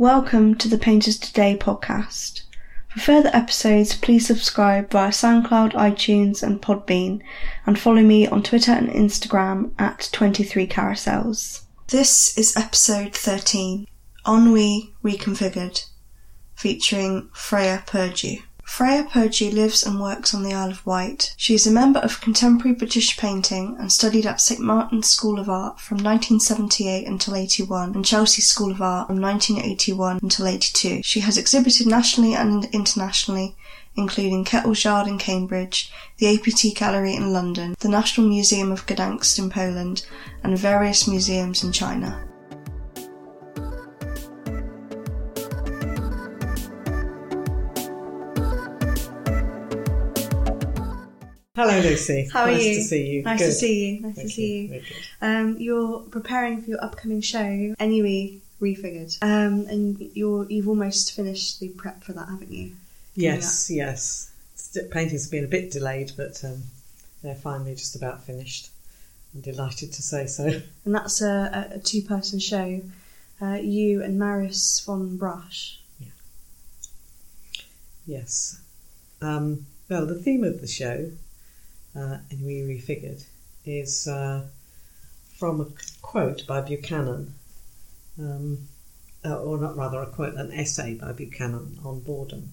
Welcome to the Painters Today podcast. For further episodes, please subscribe via SoundCloud, iTunes, and Podbean, and follow me on Twitter and Instagram at 23 Carousels. This is episode 13 Ennui Reconfigured, featuring Freya Purdue. Freya Purdue lives and works on the Isle of Wight. She is a member of contemporary British painting and studied at St Martin's School of Art from 1978 until 81 and Chelsea School of Art from 1981 until 82. She has exhibited nationally and internationally, including Kettle's Yard in Cambridge, the APT Gallery in London, the National Museum of Gdansk in Poland, and various museums in China. Hello, Lucy. How are nice you? to see you. Nice Good. to see you. Nice Thank to see you. Very. Um, you're preparing for your upcoming show, Ennui Refigured, um, and you're you've almost finished the prep for that, haven't you? Yes, yes. Painting's been a bit delayed, but um, they're finally just about finished. I'm delighted to say so. And that's a, a, a two-person show. Uh, you and Maris von Brush. Yes. Um, well, the theme of the show, uh, ennui refigured, is uh, from a quote by Byung-Chul Han, um, uh, or not rather a quote, an essay by Byung-Chul Han on boredom,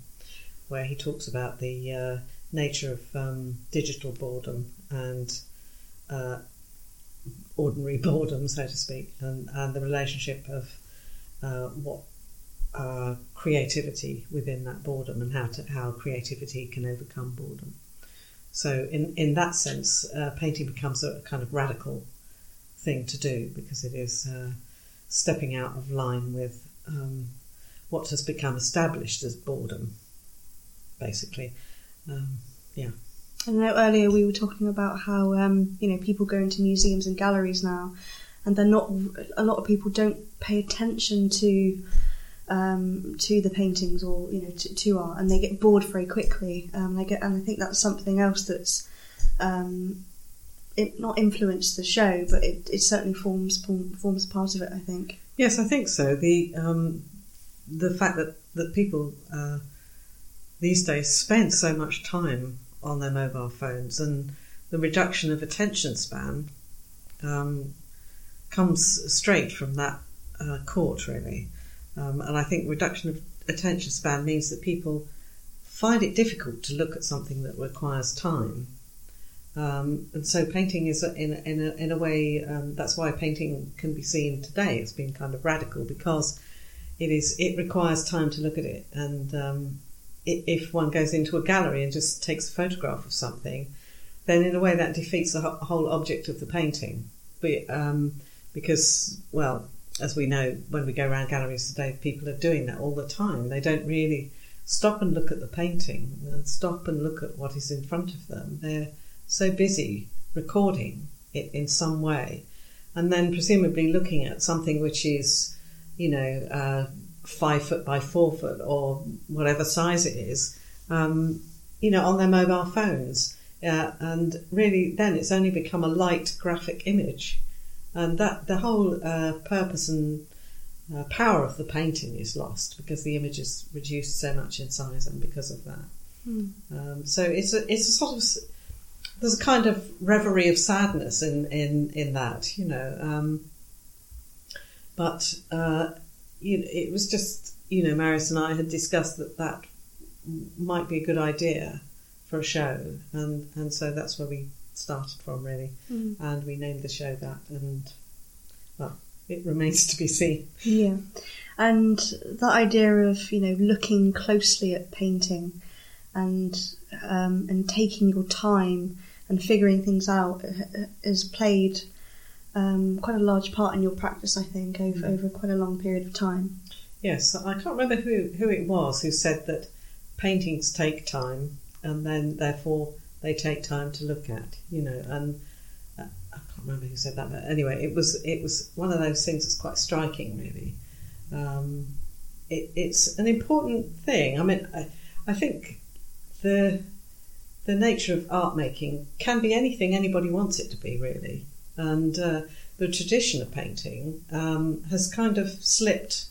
where he talks about the uh, nature of um, digital boredom and uh, ordinary boredom, so to speak, and, and the relationship of uh, what creativity within that boredom and how to, how creativity can overcome boredom. So in in that sense, uh, painting becomes a kind of radical thing to do because it is uh, stepping out of line with um, what has become established as boredom, basically. Um, yeah. I know earlier we were talking about how um, you know people go into museums and galleries now, and they're not. A lot of people don't pay attention to um, to the paintings or you know to, to art, and they get bored very quickly. Um, get, and I think that's something else that's um, it not influenced the show, but it, it certainly forms forms part of it. I think. Yes, I think so. The um, the fact that that people uh, these days spend so much time on their mobile phones and the reduction of attention span um, comes straight from that uh, court, really. Um, and I think reduction of attention span means that people find it difficult to look at something that requires time. Um, and so painting is in in a, in a way um, that's why painting can be seen today as being kind of radical because it is it requires time to look at it and um, i if one goes into a gallery and just takes a photograph of something then in a way that defeats the ho- whole object of the painting but, um, because well as we know when we go around galleries today people are doing that all the time. They don't really stop and look at the painting and stop and look at what is in front of them. They're so busy recording it in some way, and then presumably looking at something which is, you know, uh, five foot by four foot or whatever size it is, um, you know, on their mobile phones. Uh, and really, then it's only become a light graphic image, and that the whole uh, purpose and uh, power of the painting is lost because the image is reduced so much in size, and because of that. Um, so it's a it's a sort of there's a kind of reverie of sadness in in in that, you know. Um, but uh, you know, it was just you know, Marius and I had discussed that that might be a good idea for a show, and and so that's where we started from really, and we named the show that, and well, it remains to be seen. Yeah, and that idea of you know looking closely at painting and um, and taking your time and figuring things out uh, has played um, quite a large part in your practice. I think over over quite a long period of time. Yes, I can't remember who, who it was who said that paintings take time and then therefore they take time to look at, you know, and uh, I can't remember who said that, but anyway, it was it was one of those things that's quite striking, really. Um, it, it's an important thing. I mean, I, I think the the nature of art making can be anything anybody wants it to be, really, and uh, the tradition of painting um, has kind of slipped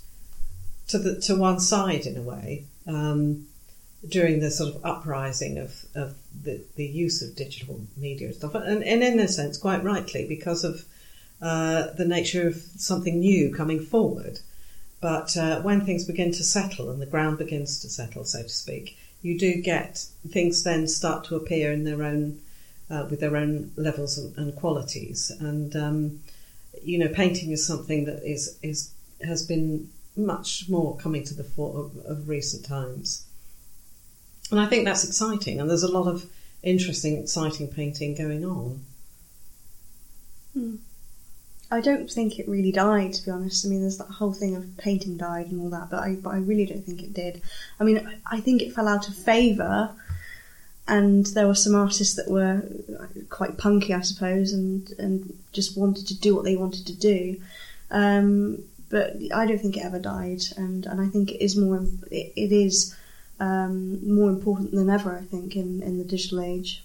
to the to one side in a way um, during the sort of uprising of, of the, the use of digital media and stuff, and, and in a sense, quite rightly, because of uh, the nature of something new coming forward. But uh, when things begin to settle and the ground begins to settle, so to speak, you do get things then start to appear in their own uh, with their own levels and, and qualities. And um, you know, painting is something that is is has been much more coming to the fore of, of recent times. And I think that's exciting, and there's a lot of interesting, exciting painting going on. Hmm. I don't think it really died, to be honest. I mean, there's that whole thing of painting died and all that, but I, but I really don't think it did. I mean, I think it fell out of favour, and there were some artists that were quite punky, I suppose, and, and just wanted to do what they wanted to do. Um, but I don't think it ever died, and, and I think it is more it, it is um, more important than ever. I think in, in the digital age.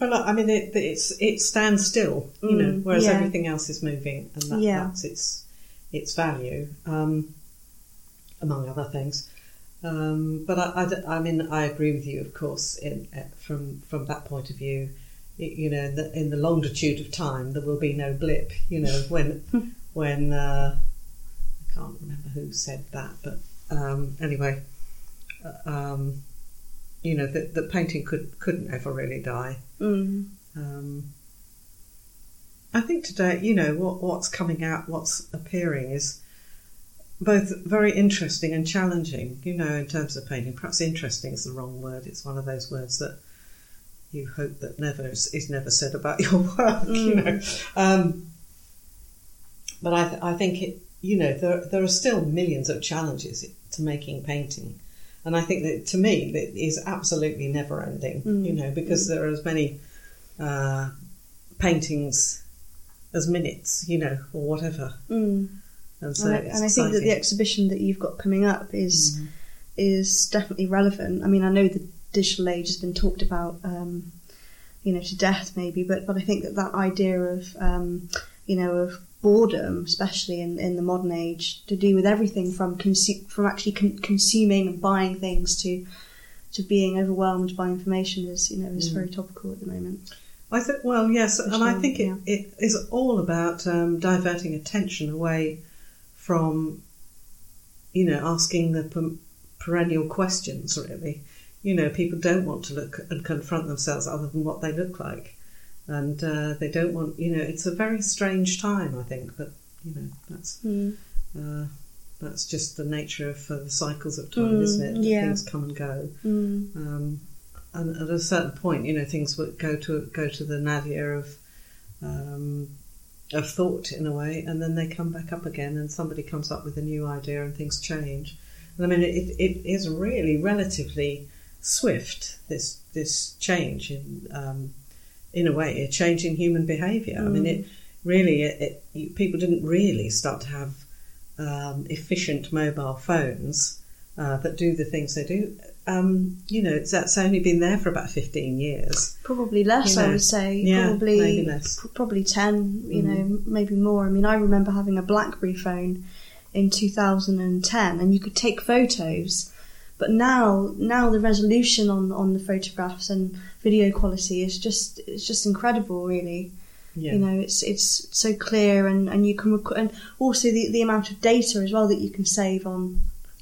Well, I mean, it, it's it stands still, you know, Mm, whereas yeah. everything else is moving, and that, Yeah. that's its its value, um, among other things. Um, but I mean, I agree with you, of course, in, uh, from from that point of view. You know, in the, in the longitude of time, there will be no blip. You know, when when uh, I can't remember who said that, but um, anyway, um, you know, that that painting could couldn't ever really die. Mm. Um, I think today, you know, what what's coming out, what's appearing is both very interesting and challenging. You know, in terms of painting, perhaps interesting is the wrong word. It's one of those words that you hope that never is, is never said about your work. You know, um, but I th- I think it. You know, there there are still millions of challenges to making painting. And I think that to me, that is absolutely never ending, Mm. you know, because there are as many uh, paintings as minutes, you know, or whatever. Mm. And so and I, and I think that the exhibition that you've got coming up is Mm. is definitely relevant. I mean, I know the digital age has been talked about, um, you know, to death maybe, but but I think that that idea of um, you know of boredom, especially in, in the modern age, to do with everything from consu- from actually con- consuming and buying things to to being overwhelmed by information is you know is Mm. very topical at the moment. I think, well, yes, and I think it, it is all about um, diverting attention away from, you know, asking the per- perennial questions, really. You know, people don't want to look and confront themselves other than what they look like. And uh, they don't want, you know, it's a very strange time, I think, but, you know, that's Mm. uh, that's just the nature of uh, the cycles of time, Mm, isn't it? Yeah. Things come and go. Mm. Um, and at a certain point, you know, things would go to go to the nadir of um, of thought in a way, and then they come back up again, and somebody comes up with a new idea, and things change. And I mean, it, it is really relatively swift this this change in um, in a way, a change in human behaviour. I mean, Mm. it really it, it, people didn't really start to have um, efficient mobile phones uh, that do the things they do. Um, you know, it's, that's only been there for about 15 years. Probably less, You I would say. yeah, probably maybe less. pr- probably ten. You Mm. know, maybe more. I mean, I remember having a BlackBerry phone in 2010, and you could take photos. But now, now the resolution on, on the photographs and video quality is just it's just incredible, really. Yeah. You know, it's it's so clear, and, and you can rec- and also the, the amount of data as well that you can save on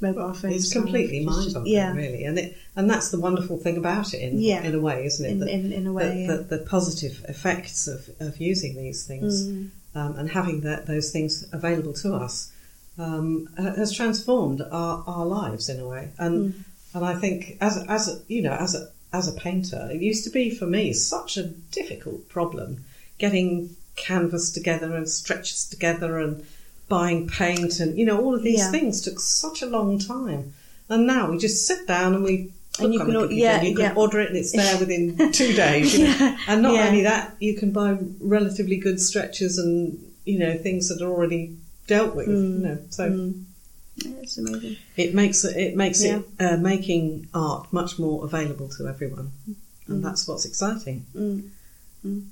mobile phones. it's completely mind-boggling, yeah, really, and it, and that's the wonderful thing about it, in Yeah. in a way, isn't it? in, that, in, in a way. yeah. that the positive effects of, of using these things Mm. um, and having that, those things available to us um, has transformed our, our lives in a way. And Mm. and I think as as you know as a as a painter, it used to be for me such a difficult problem getting canvas together and stretches together and buying paint and you know all of these Yeah. things took such a long time. And now we just sit down and we. And you can the or- computer yeah, you can yeah. order it and it's there within two days. You know? Yeah, And not only that, you can buy relatively good stretchers and you know things that are already dealt with. Mm. You know, so Mm. Yeah, it's amazing. it makes it makes Yeah. it uh, making art much more available to everyone, and Mm. that's what's exciting. Mm. Mm.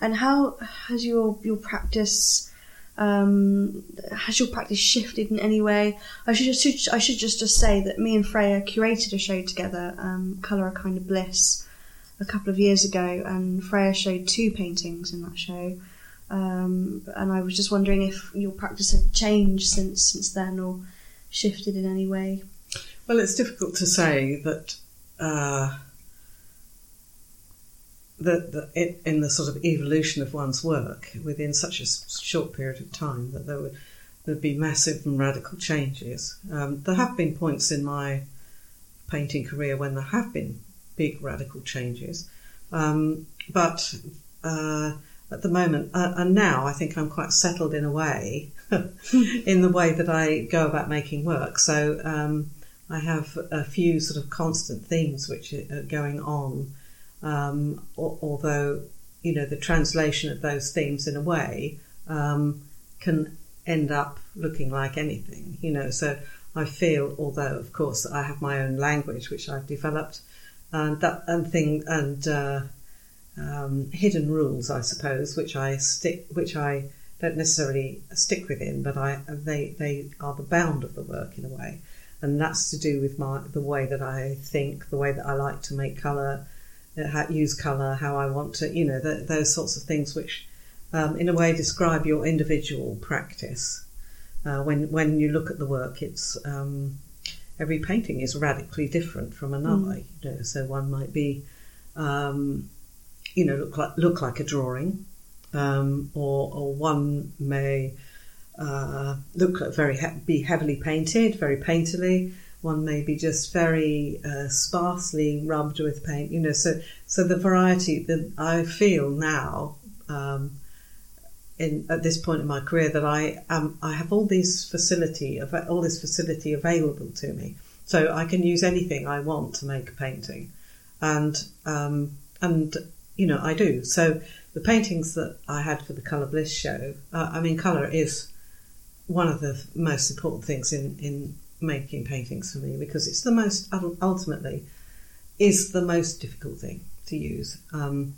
And how has your your practice Um, has your practice shifted in any way? I should just I should just just say that me and Freya curated a show together, um, Colour a Kind of Bliss, a couple of years ago, and Freya showed two paintings in that show. Um, and I was just wondering if your practice had changed since since then or shifted in any way. Well, it's difficult to say that. Uh, the, the, in the sort of evolution of one's work within such a short period of time that there would there'd be massive and radical changes. Um, there have been points in my painting career when there have been big radical changes, um, but uh, at the moment, uh, and now I think I'm quite settled in a way, in the way that I go about making work. So um, I have a few sort of constant themes which are going on um, although you know the translation of those themes in a way um, can end up looking like anything. You know, so I feel, although of course I have my own language which I've developed, and that and thing and uh, um, hidden rules, I suppose, which I stick, which I don't necessarily stick within, but I they they are the bound of the work in a way, and that's to do with my the way that I think, the way that I like to make color, how, use colour, how I want to, you know, the, those sorts of things which, um, in a way, describe your individual practice. Uh, when when you look at the work, it's um, every painting is radically different from another. Mm. You know, so one might be, um, you know, look like look like a drawing, um, or or one may uh, look very he- be heavily painted, very painterly one may be just very uh, sparsely rubbed with paint. You know, so so the variety that I feel now. Um, in, at this point in my career, that I um, I have all these facility, all this facility available to me, so I can use anything I want to make a painting, and um, and you know I do. So the paintings that I had for the Colour Bliss show, uh, I mean, colour is one of the most important things in in making paintings for me because it's the most ultimately is the most difficult thing to use. Um,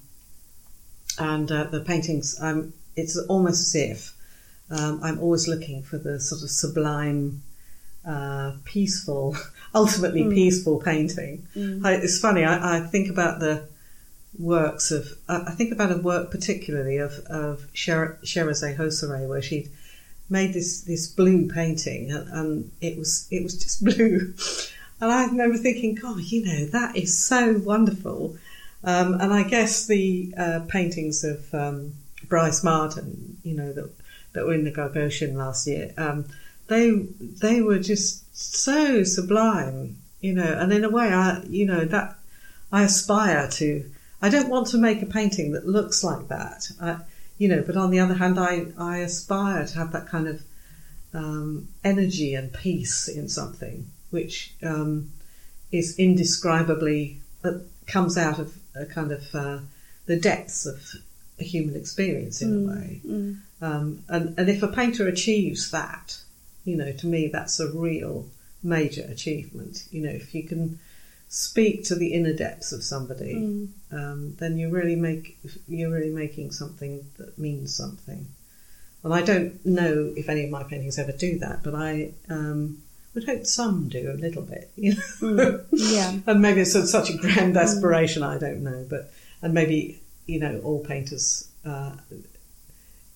and uh, the paintings, um, it's almost as if um, I'm always looking for the sort of sublime, uh, peaceful, ultimately mm. peaceful painting. Mm. I, it's funny. I, I, think about the works of. I think about a work particularly of of Sher- Shirazeh Houshiary, where she'd made this this blue painting, and, and it was it was just blue. And I remember thinking, God, you know, that is so wonderful. Um, and I guess the uh, paintings of um, Brice Marden, you know, that, that were in the Gagosian last year, um, they they were just so sublime, you know. And in a way, I you know that I aspire to. I don't want to make a painting that looks like that. I, you know, but on the other hand, I, I aspire to have that kind of um, energy and peace in something which um, is indescribably, uh, comes out of a kind of uh, the depths of a human experience in mm, a way. Mm. Um, and, and if a painter achieves that, you know, to me, that's a real major achievement. You know, if you can speak to the inner depths of somebody, mm. um, then you really make you're really making something that means something. And I don't know if any of my paintings ever do that, but I um, would hope some do a little bit. You know? mm. Yeah, and maybe it's such a grand mm. aspiration. I don't know, but and maybe you know all painters. Uh,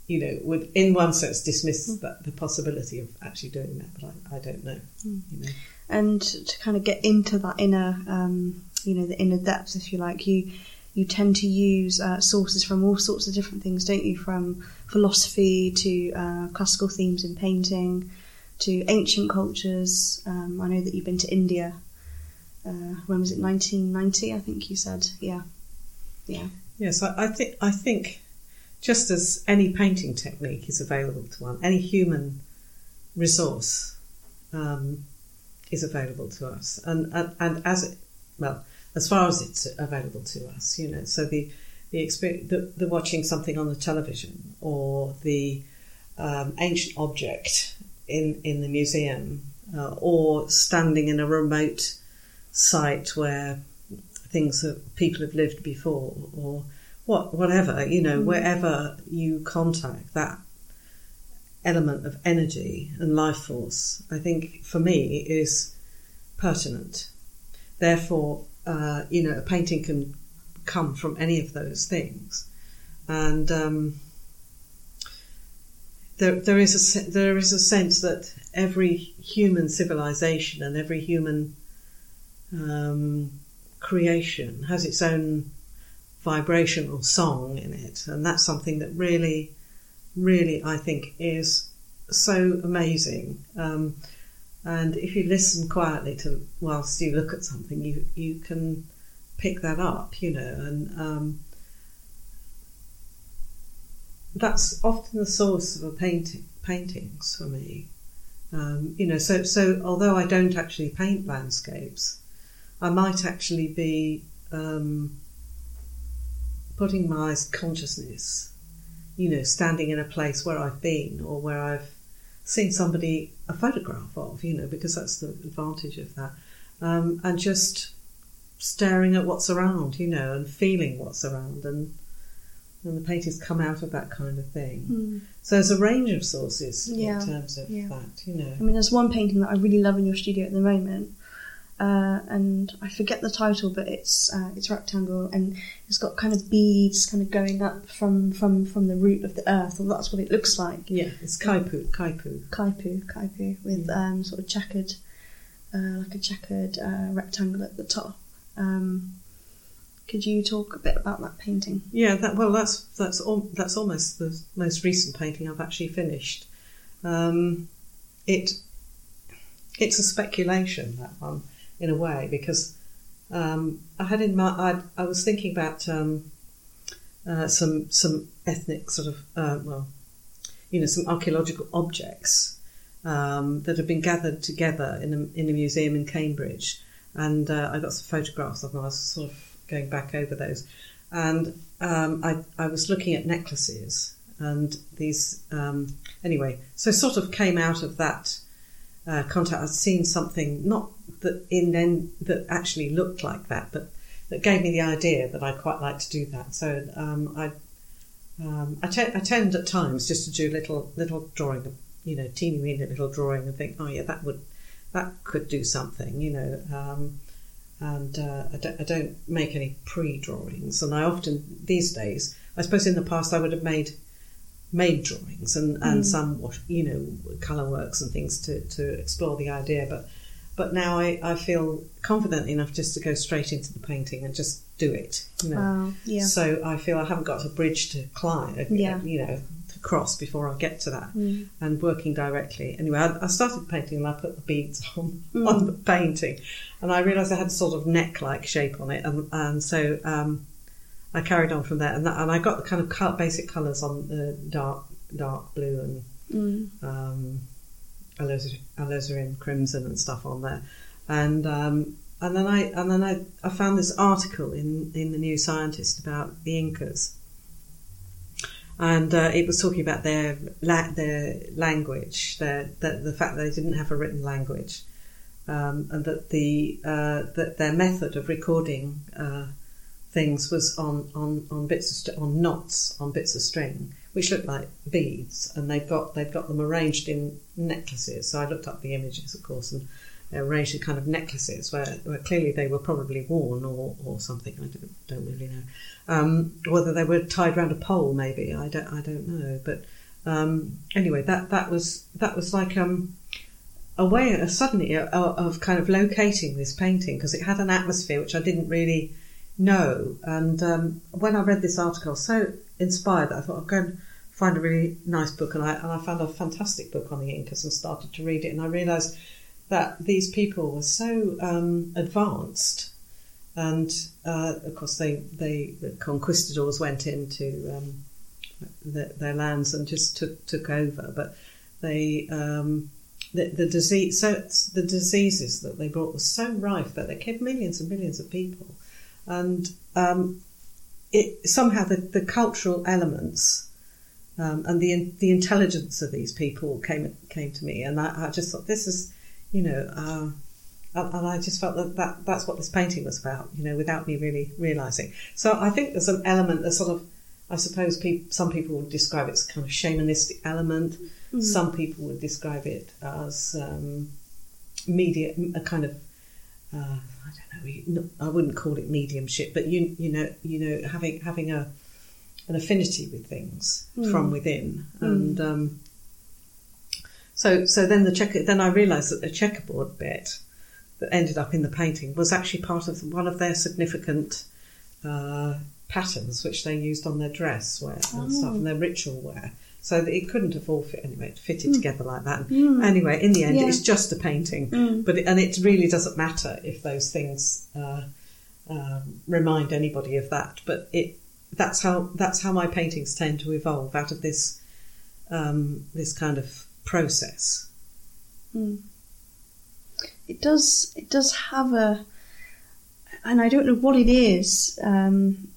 you know, would in one sense dismiss mm. that, the possibility of actually doing that, but I, I don't know. Mm. You know and to kind of get into that inner, um, you know, the inner depths, if you like, you you tend to use uh, sources from all sorts of different things, don't you? From philosophy to uh, classical themes in painting to ancient cultures. Um, I know that you've been to India. Uh, when was it? 1990, I think you said. Yeah, yeah. Yes, I, I think I think just as any painting technique is available to one, any human resource um, is available to us, and and, and as it, well as far as it's available to us, you know. So the the experience, the, the watching something on the television or the um, ancient object in in the museum, uh, or standing in a remote site where things that people have lived before, or what whatever you know, mm. wherever you contact that element of energy and life force, I think for me is pertinent. Therefore, uh, you know, a painting can come from any of those things, and um, there there is a there is a sense that every human civilization and every human um, creation has its own vibrational song in it, and that's something that really, really, I think is so amazing. Um, and if you listen quietly to whilst you look at something, you you can pick that up, you know, and um, that's often the source of a painting paintings for me. Um, you know, so so although I don't actually paint landscapes, I might actually be um, putting my consciousness, you know, standing in a place where I've been or where I've seen somebody a photograph of, you know, because that's the advantage of that, um, and just staring at what's around, you know, and feeling what's around, and and the paintings come out of that kind of thing. Mm. So there's a range of sources Yeah, in terms of yeah. that, you know. I mean, there's one painting that I really love in your studio at the moment, uh, and I forget the title, but it's uh, it's rectangle and it's got kind of beads kind of going up from from from the root of the earth, or that's what it looks like. Yeah, it's kaipu, kaipu. Kaipu, kaipu, with Yeah. um, sort of checkered, uh, like a checkered uh, rectangle at the top. Um, could you talk a bit about that painting? Yeah, that well, that's that's al- that's almost the most recent painting I've actually finished. Um, it it's a speculation that one in a way because um, I had in my I, I was thinking about um, uh, some some ethnic sort of uh, well, you know, some archaeological objects um, that have been gathered together in a, in a museum in Cambridge, and uh, I got some photographs of them. I was sort of going back over those, and um, I I was looking at necklaces and these um, anyway. So sort of came out of that uh, contact. I'd seen something not that in then that actually looked like that, but that gave me the idea that I'd quite like to do that. So um, I um, I, te- I tend at times just to do little little drawing, you know, teeny weeny little drawing, and think, oh yeah, that would that could do something, you know. Um, and uh, I, don't, I don't make any pre drawings, and I often these days, I suppose in the past I would have made made drawings and, and some wash- you know color works and things to, to explore the idea, but but now I, I feel confident enough just to go straight into the painting and just do it. You know. Wow, yeah. So I feel I haven't got a bridge to climb, uh, Yeah. you know, to cross before I get to that. Mm. And working directly. Anyway, I, I started painting and I put the beads on Mm. on the painting, and I realised I had sort of neck-like shape on it, and, and so um, I carried on from there. And, that, and I got the kind of basic colours on the dark dark blue and Mm. um, alizarin, alizarin crimson and stuff on there, and um, and then I and then I, I found this article in in the New Scientist about the Incas, and uh, it was talking about their la- their language, their the, the fact that they didn't have a written language, um, and that the uh, that their method of recording uh, things was on on on bits of st- on knots on bits of string, which looked like beads, and they've got they've got them arranged in necklaces. So I looked up the images, of course, and arranged in kind of necklaces where, where clearly they were probably worn or, or something. I don't don't really know um, whether they were tied around a pole. Maybe I don't I don't know. But um, anyway, that that was that was like um, a way suddenly of kind of locating this painting because it had an atmosphere which I didn't really know. And um, when I read this article, I was so inspired that I thought I'll go and find a really nice book. And I and I found a fantastic book on the Incas and started to read it. And I realised that these people were so um, advanced. And uh, of course, they, they the conquistadors went into um, the, their lands and just took took over. But they um, the, the disease so the diseases that they brought were so rife that they killed millions and millions of people, and um, it somehow the, the cultural elements um, and the the intelligence of these people came came to me, and I, I just thought this is you know. Uh, and and I just felt that, that that's what this painting was about, you know, without me really realizing. So I think there's an element that sort of, I suppose peop some people would describe it as kind of shamanistic element, Some people would describe it as um, media, a kind of uh, I don't know. you- I wouldn't call it mediumship, but you you know you know having having a an affinity with things from within, and um, so so then the checker then I realised that the checkerboard bit that ended up in the painting was actually part of one of their significant uh, patterns which they used on their dress wear and stuff and their ritual wear. So that it couldn't have all fit anyway, it fitted together like that. Anyway, in the end, Yeah. it's just a painting, but it, and it really doesn't matter if those things uh, um, remind anybody of that. But it that's how that's how my paintings tend to evolve out of this um, this kind of process. it does it does have a and I don't know what it is um,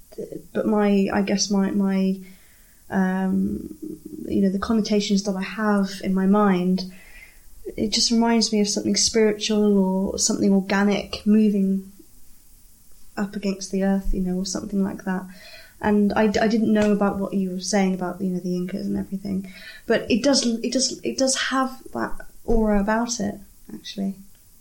but my I guess my my um, you know the connotations that I have in my mind it just reminds me of something spiritual or something organic moving up against the earth you know or something like that. And I, I didn't know about what you were saying about you know the Incas and everything but it does it does it does have that aura about it actually.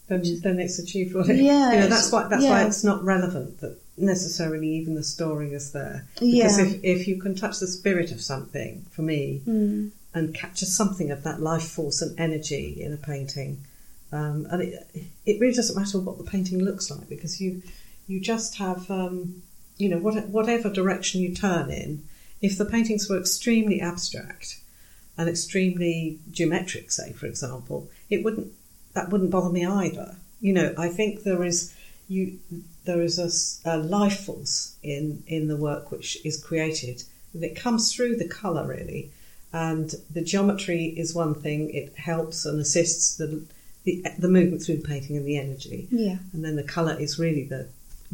Then, then it's achieved what it. Yeah, you know, that's why that's why it's not relevant that necessarily even the story is there. Yeah. Because if, if you can touch the spirit of something, for me, Mm. and capture something of that life force and energy in a painting, um, and it it really doesn't matter what the painting looks like because you you just have um, you know what, whatever direction you turn in. If the paintings were extremely abstract and extremely geometric, say for example, it wouldn't that wouldn't bother me either. You know, I think there is you There is a life force in in the work which is created And it comes through the colour really, and the geometry is one thing. It helps and assists the the, the movement through the painting and the energy, Yeah. and then the colour is really the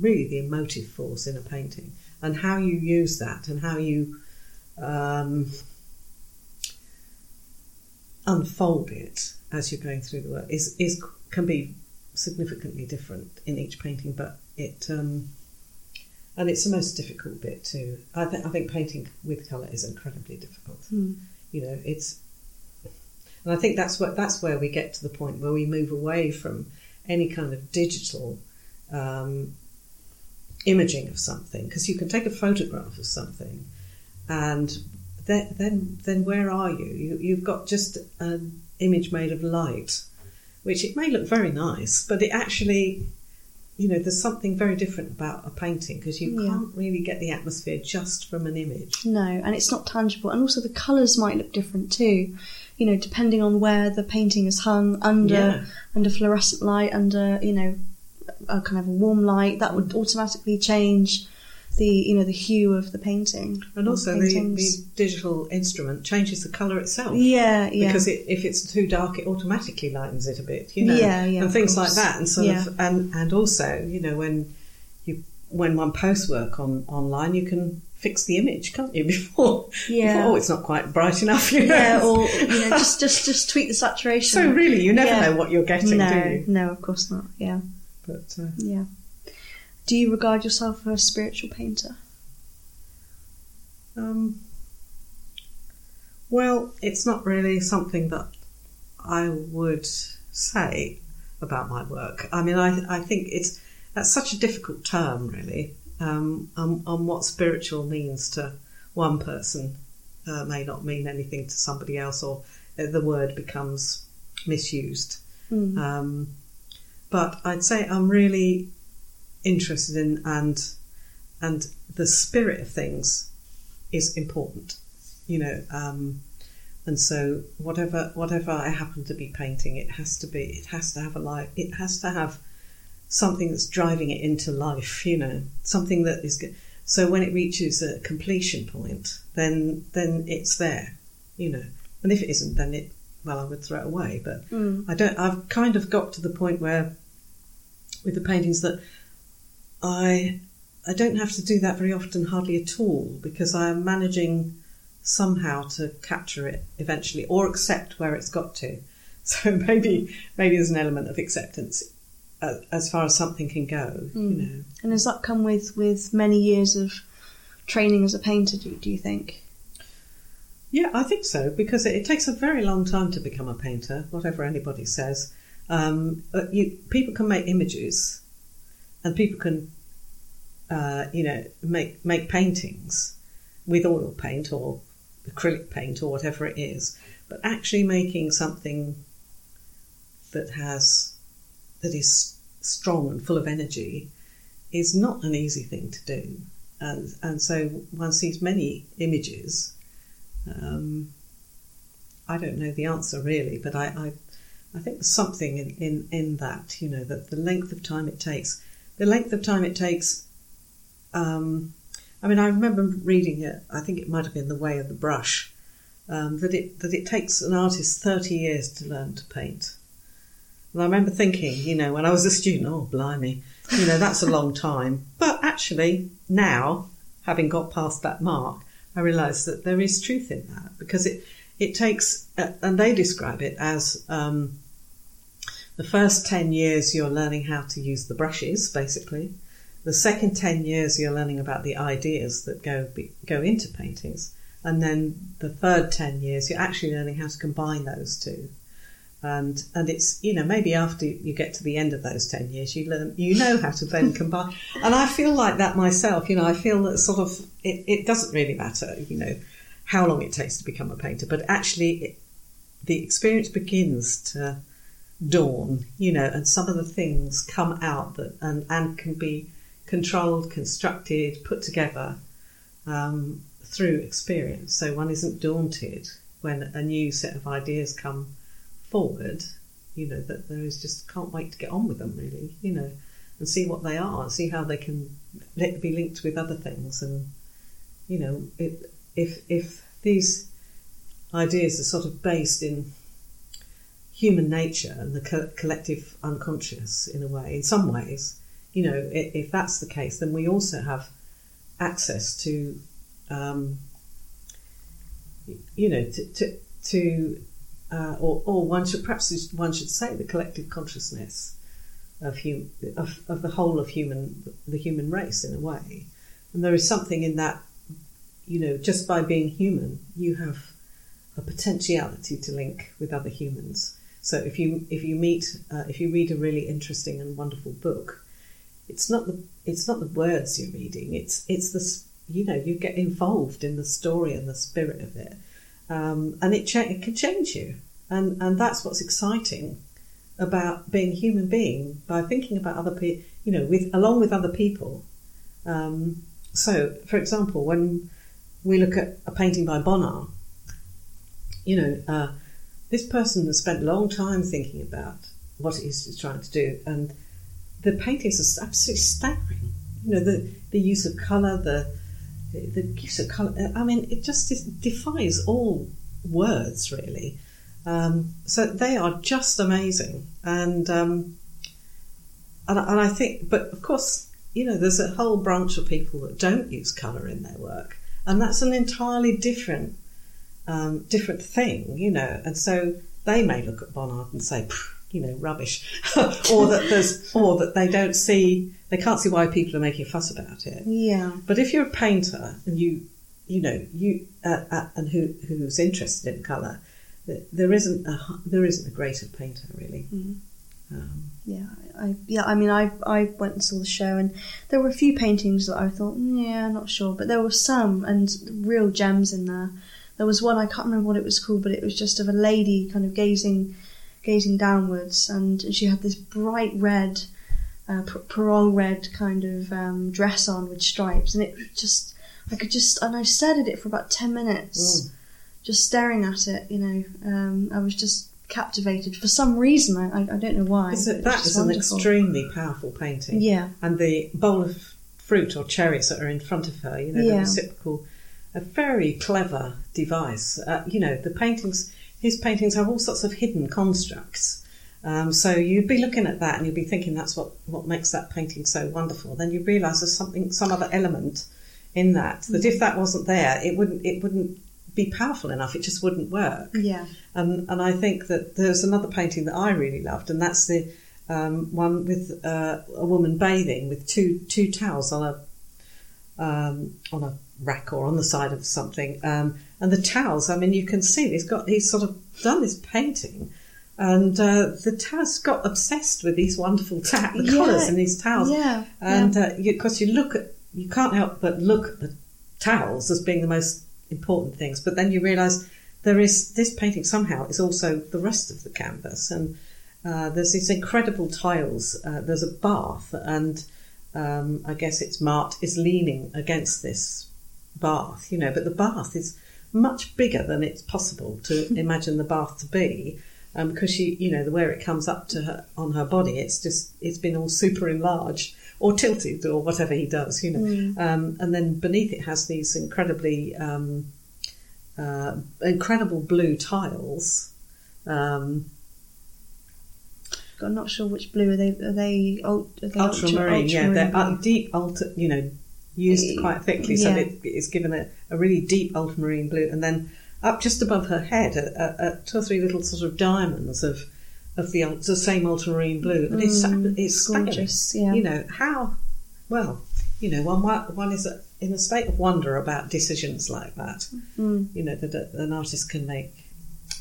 really the emotive force in a painting, and how you use that and how you um, unfold it as you're going through the work is, is can be significantly different in each painting, but it um, and it's the most difficult bit too. I think I think painting with colour is incredibly difficult. Mm. You know, it's and I think that's what that's where we get to the point where we move away from any kind of digital um, imaging of something because you can take a photograph of something and then then then where are you? you you've got just an image made of light which it may look very nice but it actually you know there's something very different about a painting because you Yeah. can't really get the atmosphere just from an image No, and it's not tangible, and also the colours might look different too. You know, depending on where the painting is hung under Yeah. under fluorescent light, under you know, a kind of a warm light, that would automatically change the you know the hue of the painting. and also the, the digital instrument changes the colour itself yeah, yeah, because it, if it's too dark, it automatically lightens it a bit, you know, Yeah, yeah, and things like that. And sort Yeah. of, and and also, you know, when you when one posts work on online, you can fix the image, can't you? Before, Yeah. before, oh, it's not quite bright enough, you know. yeah, or you know, just just just tweak the saturation. so really, you never Yeah. know what you're getting, no, do you? no, of course not. Yeah, But uh, yeah. Do you regard yourself as a spiritual painter? Um, well, it's not really something that I would say about my work. I mean, I, I think it's that's such a difficult term, really, um, on, on what spiritual means to one person uh, may not mean anything to somebody else, or uh, the word becomes misused. Mm. Um, but I'd say I'm really interested in and and the spirit of things is important, you know. Um, and so whatever whatever I happen to be painting, it has to be it has to have a life. It has to have something that's driving it into life, you know, something that is good. So when it reaches a completion point, then then it's there, you know. And if it isn't, then it well, I would throw it away. But Mm. I don't. I've kind of got to the point where, with the paintings, that I I don't have to do that very often, hardly at all, because I am managing somehow to capture it eventually, or accept where it's got to. So maybe maybe there's an element of acceptance uh, as far as something can go. You Mm. know, And has that come with, with many years of training as a painter, do, do you think? Yeah, I think so because it, it takes a very long time to become a painter, whatever anybody says. Um, but you, people can make images, and people can, uh, you know, make make paintings with oil paint or acrylic paint or whatever it is. But actually making something that has that is strong and full of energy is not an easy thing to do. And, and so one sees many images um, I don't know the answer really, but I, I, I think there's something in, in, in that, you know, that the length of time it takes. The length of time it takes, um, I mean, I remember reading it, I think it might have been The Way of the Brush, um, that, it, that it takes an artist 30 years to learn to paint. And I remember thinking, you know, when I was a student, oh, blimey, you know, that's a long time. But actually, now, having got past that mark, I realise that there is truth in that because it it takes, uh, and they describe it as um, the first ten years you're learning how to use the brushes, basically. The second ten years you're learning about the ideas that go go into paintings, and then the third ten years you're actually learning how to combine those two. And and it's you know maybe after you get to the end of those 10 years you learn you know how to then combine. And i feel like that myself you know i feel that sort of it, it doesn't really matter you know how long it takes to become a painter. But actually it, the experience begins to dawn you know and some of the things come out that and and can be controlled constructed put together um, through experience. So one isn't daunted when a new set of ideas come forward, you know, that there is just can't wait to get on with them really, you know, and see what they are, see how they can be linked with other things, and you know, it, if if these ideas are sort of based in human nature and the co- collective unconscious in a way, in some ways, you know, if, if that's the case, then we also have access to, um, you know, to, to, to uh, or, or one should perhaps one should say the collective consciousness of, hum, of, of the whole of human the human race in a way, and there is something in that, you know, just by being human, you have a potentiality to link with other humans. So if you if you meet uh, if you read a really interesting and wonderful book, it's not the it's not the words you're reading. It's it's the you know you get involved in the story and the spirit of it um, and it, cha- it can change you. And, and that's what's exciting about being a human being by thinking about other people, you know, with along with other people. Um, so, for example, when we look at a painting by Bonnard, you know, uh, this person has spent a long time thinking about what it is he's trying to do, and the paintings are absolutely staggering. You know, the the use of colour, the the use of colour. I mean, it just defies all words, really. Um, so they are just amazing, and um, and, and I think, but of course, you know, there's a whole branch of people that don't use colour in their work, and that's an entirely different um, different thing, you know. And so they may look at Bonnard and say, you know, rubbish, or that there's, or that they don't see, they can't see why people are making a fuss about it. Yeah. But if you're a painter and you, you know, you uh, uh, and who who's interested in colour, there isn't a there isn't a greater painter really. Mm. Um, yeah, I yeah, I mean, I I went and saw the show, and there were a few paintings that I thought, mm, yeah, not sure, but there were some and real gems in there. There was one I can't remember what it was called, but it was just of a lady kind of gazing gazing downwards, and she had this bright red, uh, pearl red kind of um, dress on with stripes, and it just I could just and I stared at it for about ten minutes, mm. just staring at it. You know, um, I was just captivated for some reason. I, I don't know why. It's a, that is an extremely powerful painting. Yeah, and the bowl of fruit or cherries that are in front of her, you know, yeah. the reciprocal, a very clever device. Uh, you know, the paintings his paintings have all sorts of hidden constructs. Um, so you'd be looking at that and you'd be thinking that's what, what makes that painting so wonderful. Then you realise there's something, some other element in that that if that wasn't there, it wouldn't it wouldn't be powerful enough. It just wouldn't work. Yeah. And and I think that there's another painting that I really loved, and that's the um, one with uh, a woman bathing with two two towels on a um, on a rack or on the side of something. Um, and the towels, I mean, you can see he's got, he's sort of done this painting. And uh, the towels got obsessed with these wonderful ta- the Yeah. colours in these towels. Yeah, And because you, 'cause you look at, you can't help but look at the towels as being the most important things. But then you realise there is this painting somehow is also the rest of the canvas. And uh, there's these incredible tiles. Uh, there's a bath, and um, I guess it's marked is leaning against this bath, you know. But the bath is much bigger than it's possible to imagine the bath to be. Um, because she, you know, the where it comes up to her on her body, it's just it's been all super enlarged or tilted or whatever he does, you know. Um, and then beneath it has these incredibly um, uh, incredible blue tiles. Um, I'm not sure which blue are they. Are they, are they ultramarine, yeah, they're uh, deep, ultra, you know, used quite thickly, so yeah. it, it's given a, a really deep ultramarine blue, and then up just above her head, are, two or three little sort of diamonds of of the the same ultramarine blue, and it's Mm, it's gorgeous, yeah. You know how well, you know, one one is in a state of wonder about decisions like that. Mm. You know that an artist can make.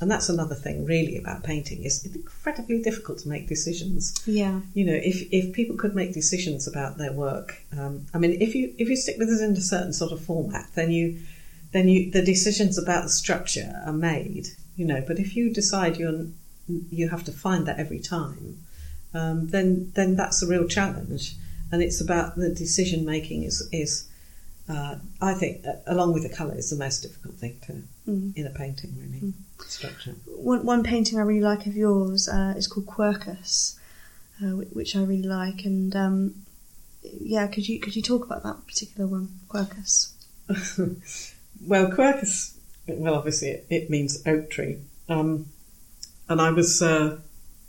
And that's another thing, really, about painting. It's incredibly difficult to make decisions Yeah. you know, if, if people could make decisions about their work, um, I mean, if you if you stick with it in a certain sort of format, then you then you the decisions about the structure are made, you know. But if you decide you're you have to find that every time, um, then then that's a real challenge, and it's about the decision making is is uh, I think uh, along with the colour is the most difficult thing to Mm. in a painting really structure. One, one painting I really like of yours uh, is called Quercus, uh, which I really like. And um, yeah, could you could you talk about that particular one, Quercus? well, Quercus, well, obviously it, it means oak tree. Um, and I was, uh,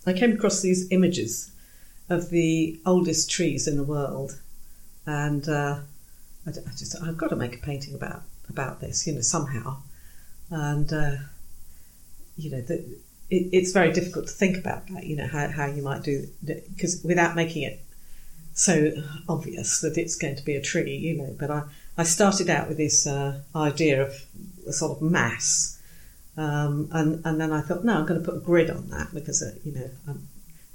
I came across these images of the oldest trees in the world. And uh, I, I just, I've got to make a painting about, about this, you know, somehow. And, uh, you know, the, it, it's very difficult to think about that, you know, how, how you might do, because without making it so obvious that it's going to be a tree, you know. But I, I started out with this uh, idea of a sort of mass, um, and and then I thought, no, I'm going to put a grid on that because uh, you know, um,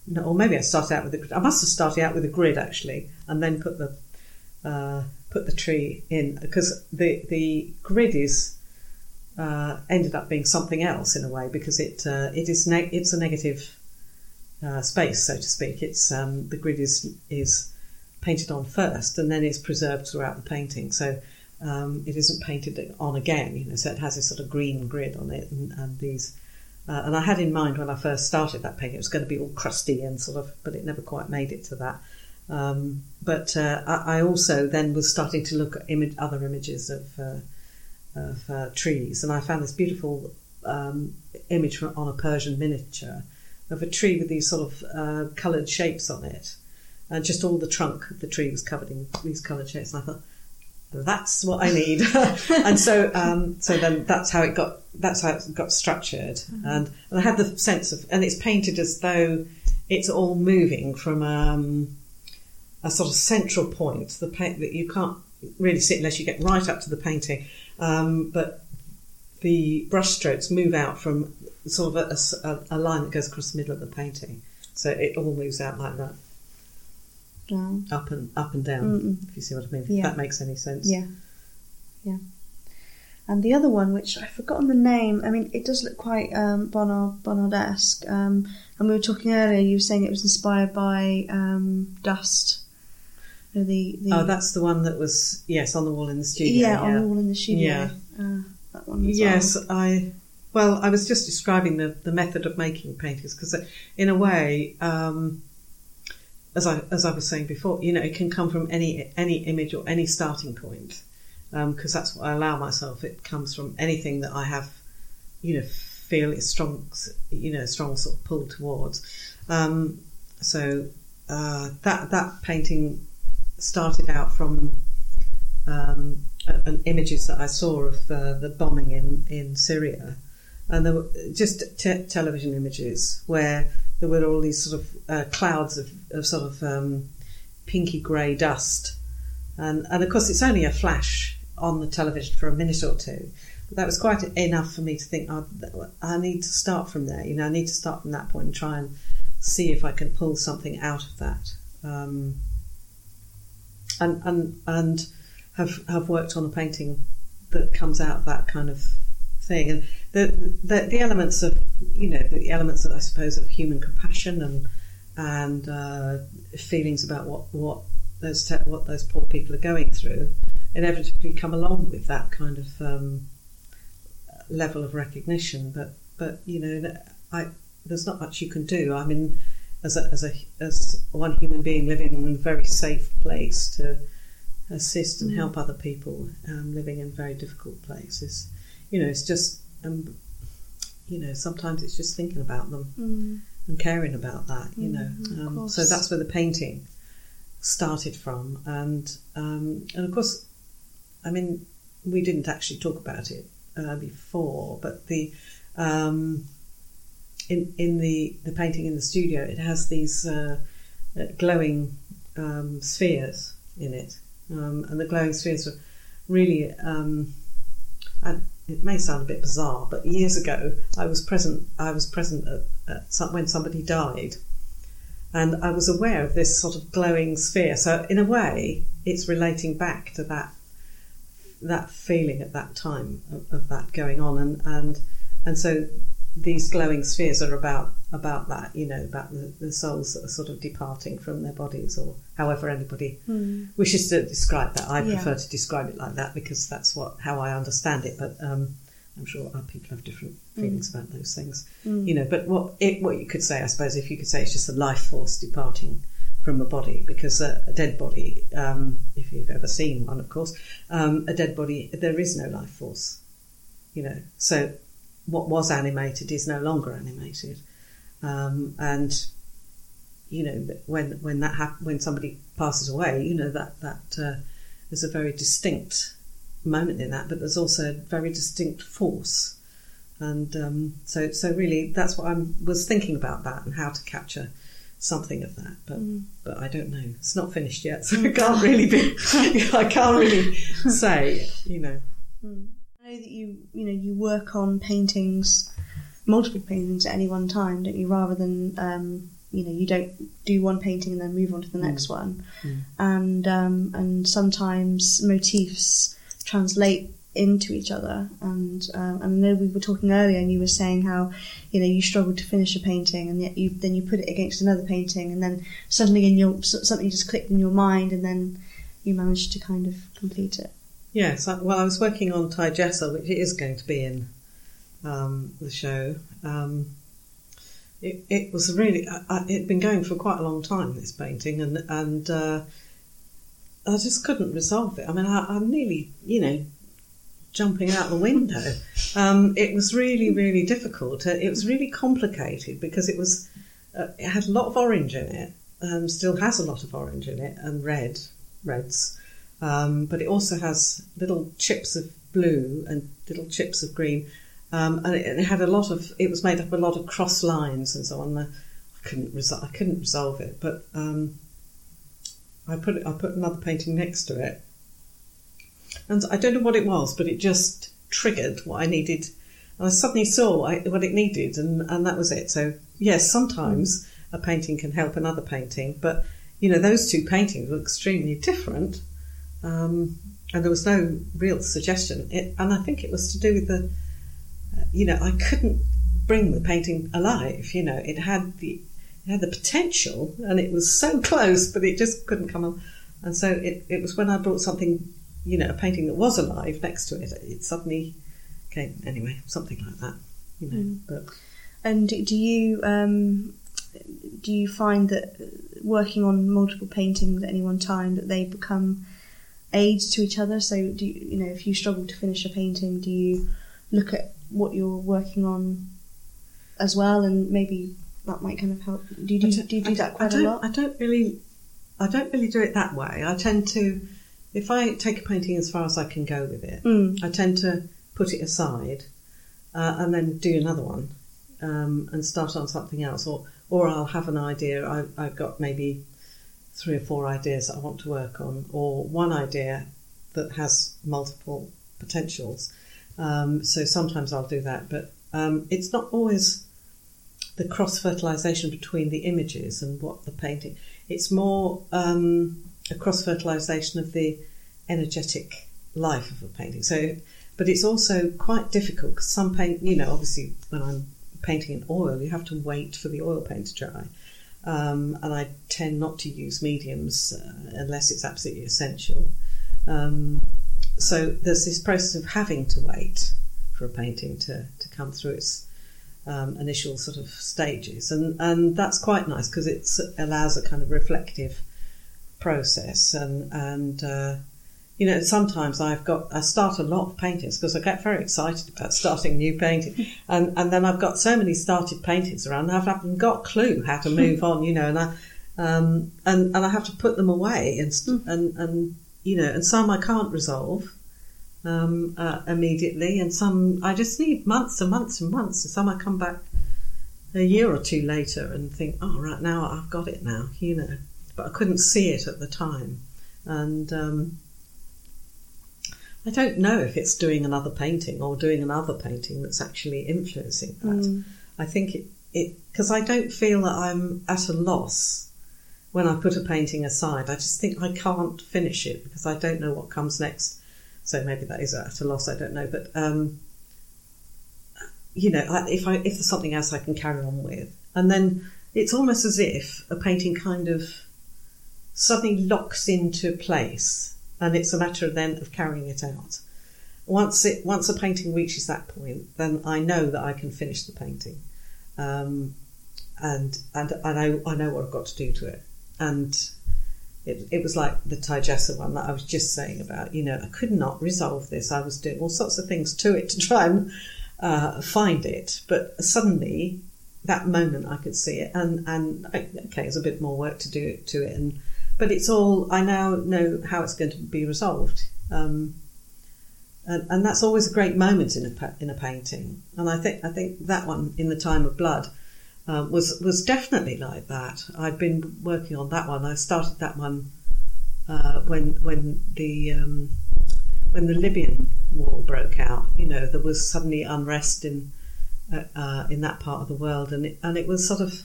no, or maybe I started out with a grid. I must have started out with a grid actually, and then put the uh, put the tree in because the the grid is. Uh, ended up being something else in a way because it uh, it is neg- it's a negative uh, space so to speak. It's um, the grid is is painted on first and then it's preserved throughout the painting. So um, it isn't painted on again, you know. So it has this sort of green grid on it, and, and these. Uh, and I had in mind when I first started that painting, it was going to be all crusty and sort of, but it never quite made it to that. Um, but uh, I, I also then was starting to look at other images of uh, of uh, trees, and I found this beautiful um, image from, on a Persian miniature of a tree with these sort of uh, coloured shapes on it, and just all the trunk of the tree was covered in these coloured shapes. And I thought, that's what I need. and so, um, so then that's how it got. That's how it got structured, and, and I had the sense of, and it's painted as though it's all moving from um, a sort of central point. The paint that you can't really see unless you get right up to the painting, um, but the brushstrokes move out from sort of a line that goes across the middle of the painting. So it all moves out like that, Down. up and up and down. Mm-mm. If you see what I mean, Yeah. if that makes any sense. Yeah, yeah. And the other one, which I've forgotten the name, I mean, it does look quite um, Bonnard Bonnard-esque. Um, and we were talking earlier. You were saying it was inspired by um, dust. The, the Oh, that's the one that was yes on the wall in the studio. yeah, on the wall in the studio. Yeah. Uh, that one. As Yes, I. Well, I was just describing the, the method of making paintings because, in a way, um, as I as I was saying before, you know, it can come from any any image or any starting point because that's what I allow myself. It comes from anything that I have, you know, feel is strong, you know, strong sort of pull towards. Um, so uh, that that painting started out from um, images that I saw of uh, the bombing in, in Syria, and there were just te- television images where there were all these sort of uh, clouds of, of sort of um, pinky grey dust, and and of course it's only a flash on the television for a minute or two. But that was quite enough for me to think, oh, I need to start from there. You know, I need to start from that point and try and see if I can pull something out of that. Um, and and and have have worked on a painting that comes out of that kind of thing. And the the, the elements of you know the elements that I suppose of human compassion and and uh, feelings about what what those te- what those poor people are going through inevitably come along with that kind of um, level of recognition. But but you know, I, there's not much you can do. I mean, as a, as a as one human being living in a very safe place to assist and help other people um, living in very difficult places. You know, it's just um, you know sometimes it's just thinking about them mm. and caring about that. You mm, know, um, so that's where the painting started from, and um, and of course I mean, we didn't actually talk about it uh, before, but the um, in in the the painting in the studio, it has these uh, uh glowing um, spheres in it, um, and the glowing spheres were really. Um, it may sound a bit bizarre, but years ago I was present. I was present at, at some, when somebody died, and I was aware of this sort of glowing sphere. So in a way, it's relating back to that that feeling at that time of, of, that going on, and and and so these glowing spheres are about about that, you know, about the, the souls that are sort of departing from their bodies, or however anybody mm. wishes to describe that. I prefer yeah. to describe it like that because that's what how I understand it. But um, I'm sure other people have different hmm. feelings mm. about those things, mm. you know. But what it, what you could say, I suppose, if you could say it's just a life force departing from a body because a, a dead body, um, if you've ever seen one, of course, um, a dead body, there is no life force, you know. So what was animated is no longer animated, um, and you know when when that hap- when somebody passes away, you know that that uh, there's a very distinct moment in that, but there's also a very distinct force. And um, so, so really, that's what I was thinking about that and how to capture something of that, but mm. but I don't know. It's not finished yet, so I can't really be. I can't really say. You know. Mm. Know that you you know you work on paintings, multiple paintings at any one time, don't you? Rather than um, you know you don't do one painting and then move on to the mm. next one, mm. and um, and sometimes motifs translate into each other. And um, I know we were talking earlier, and you were saying how you know you struggled to finish a painting, and yet you then you put it against another painting, and then suddenly in your something just clicked in your mind, and then you managed to kind of complete it. Yes, well, I was working on Taygetus, which is going to be in um, the show. Um, it, it, was really it had been going for quite a long time this painting, and and uh, I just couldn't resolve it. I mean, I, I nearly you know jumping out the window. Um, it was really, really difficult. Uh, it was really complicated because it was uh, it had a lot of orange in it, um, still has a lot of orange in it, and red, reds. Um, but it also has little chips of blue and little chips of green, um, and it, it, had a lot of. It was made up of a lot of cross lines and so on. I couldn't resolve. I couldn't resolve it, but um, I put it, I put another painting next to it and I don't know what it was, but it just triggered what I needed. And I suddenly saw what it needed, and, and that was it. So, yes, sometimes a painting can help another painting, but you know, those two paintings were extremely different. Um, and there was no real suggestion. It, and I think it was to do with the, you know, I couldn't bring the painting alive. You know, it had the it had the potential, and it was so close, but it just couldn't come on. And so it, it was when I brought something you know, a painting that was alive next to it, it suddenly came. Anyway, something like that, you know. Mm. But and do you um, do you find that working on multiple paintings at any one time that they become aids to each other? So do you, you know if you struggle to finish a painting, do you look at what you're working on as well, and maybe that might kind of help? Do you do, do, you do that quite a lot? I don't really, I don't really do it that way. I tend to if I take a painting as far as I can go with it, mm. I tend to put it aside uh, and then do another one um, and start on something else, or or I'll have an idea. I, I've got maybe three or four ideas that I want to work on, or one idea that has multiple potentials. Um, so sometimes I'll do that, but um, it's not always the cross fertilization between the images and what the painting. It's more um, a cross fertilization of the energetic life of a painting. So, but it's also quite difficult because some paint, you know, obviously when I'm painting in oil, you have to wait for the oil paint to dry. Um, and I tend not to use mediums uh, unless it's absolutely essential. Um, so there's this process of having to wait for a painting to, to come through its um, initial sort of stages, and and that's quite nice because it allows a kind of reflective process, and and uh, you know sometimes I've got I start a lot of paintings because I get very excited about starting new painting, and and then I've got so many started paintings around, I haven't got a clue how to move on, you know, and I um, and and I have to put them away, and Mm. and and you know, and some I can't resolve um, uh, immediately, and some I just need months and months and months, and some I come back a year or two later and think, oh, right now I've got it now, you know, but I couldn't see it at the time, and um, I don't know if it's doing another painting or doing another painting that's actually influencing that. Mm. I think it it because I don't feel that I'm at a loss when I put a painting aside. I just think I can't finish it because I don't know what comes next. So maybe that is at a loss. I don't know, but um, you know, if I if there's something else I can carry on with, and then it's almost as if a painting kind of suddenly locks into place, and it's a matter then of carrying it out. Once it once a painting reaches that point, then I know that I can finish the painting, um, and and I know I know what I've got to do to it, and it, it was like the Taijasa one that I was just saying about. You know, I could not resolve this. I was doing all sorts of things to it to try and uh, find it, but suddenly that moment I could see it, and and okay, there's a bit more work to do to it, and but it's all I now know how it's going to be resolved. Um, and, and that's always a great moment in a in a painting, and I think I think that one in the time of blood uh, was was definitely like that. I'd been working on that one. I started that one uh, when when the um, when the Libyan war broke out. You know, there was suddenly unrest in uh, uh, in that part of the world, and it, and it was sort of,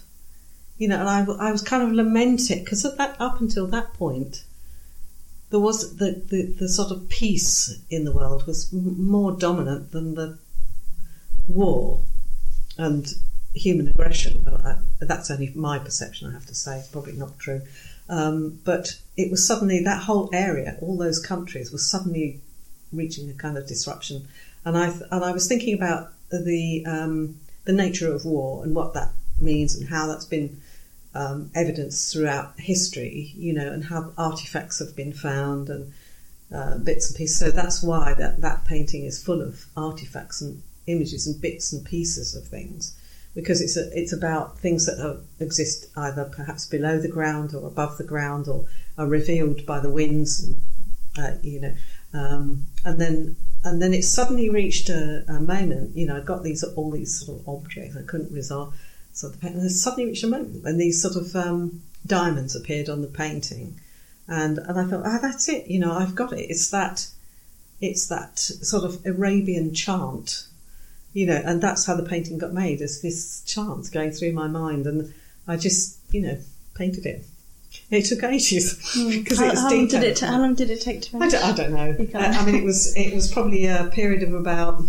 you know, and I, I was kind of lamenting because at that up until that point, there was the, the, the sort of peace in the world was more dominant than the war and human aggression. That's only my perception, I have to say. It's probably not true. Um, but it was suddenly that whole area, all those countries, was suddenly reaching a kind of disruption. And I and I was thinking about the um, the nature of war and what that means and how that's been um, evidenced throughout history. You know, and how artifacts have been found and uh, bits and pieces. So that's why that that painting is full of artifacts and images and bits and pieces of things because it's a, it's about things that are, exist either perhaps below the ground or above the ground or are revealed by the winds, uh, you know, um, and then and then it suddenly reached a, a, moment. You know, I got these all these sort of objects I couldn't resolve. So the and it suddenly reached a moment when these sort of um, diamonds appeared on the painting, and and I thought, ah, oh, that's it. You know, I've got it. It's that, it's that sort of Arabian chant you know, and that's how the painting got made, as this chant going through my mind, and I just, you know, painted it. It took ages because how, it was how long did detailed. it? how long did it take to I don't, I don't know. I, I mean, it was it was probably a period of about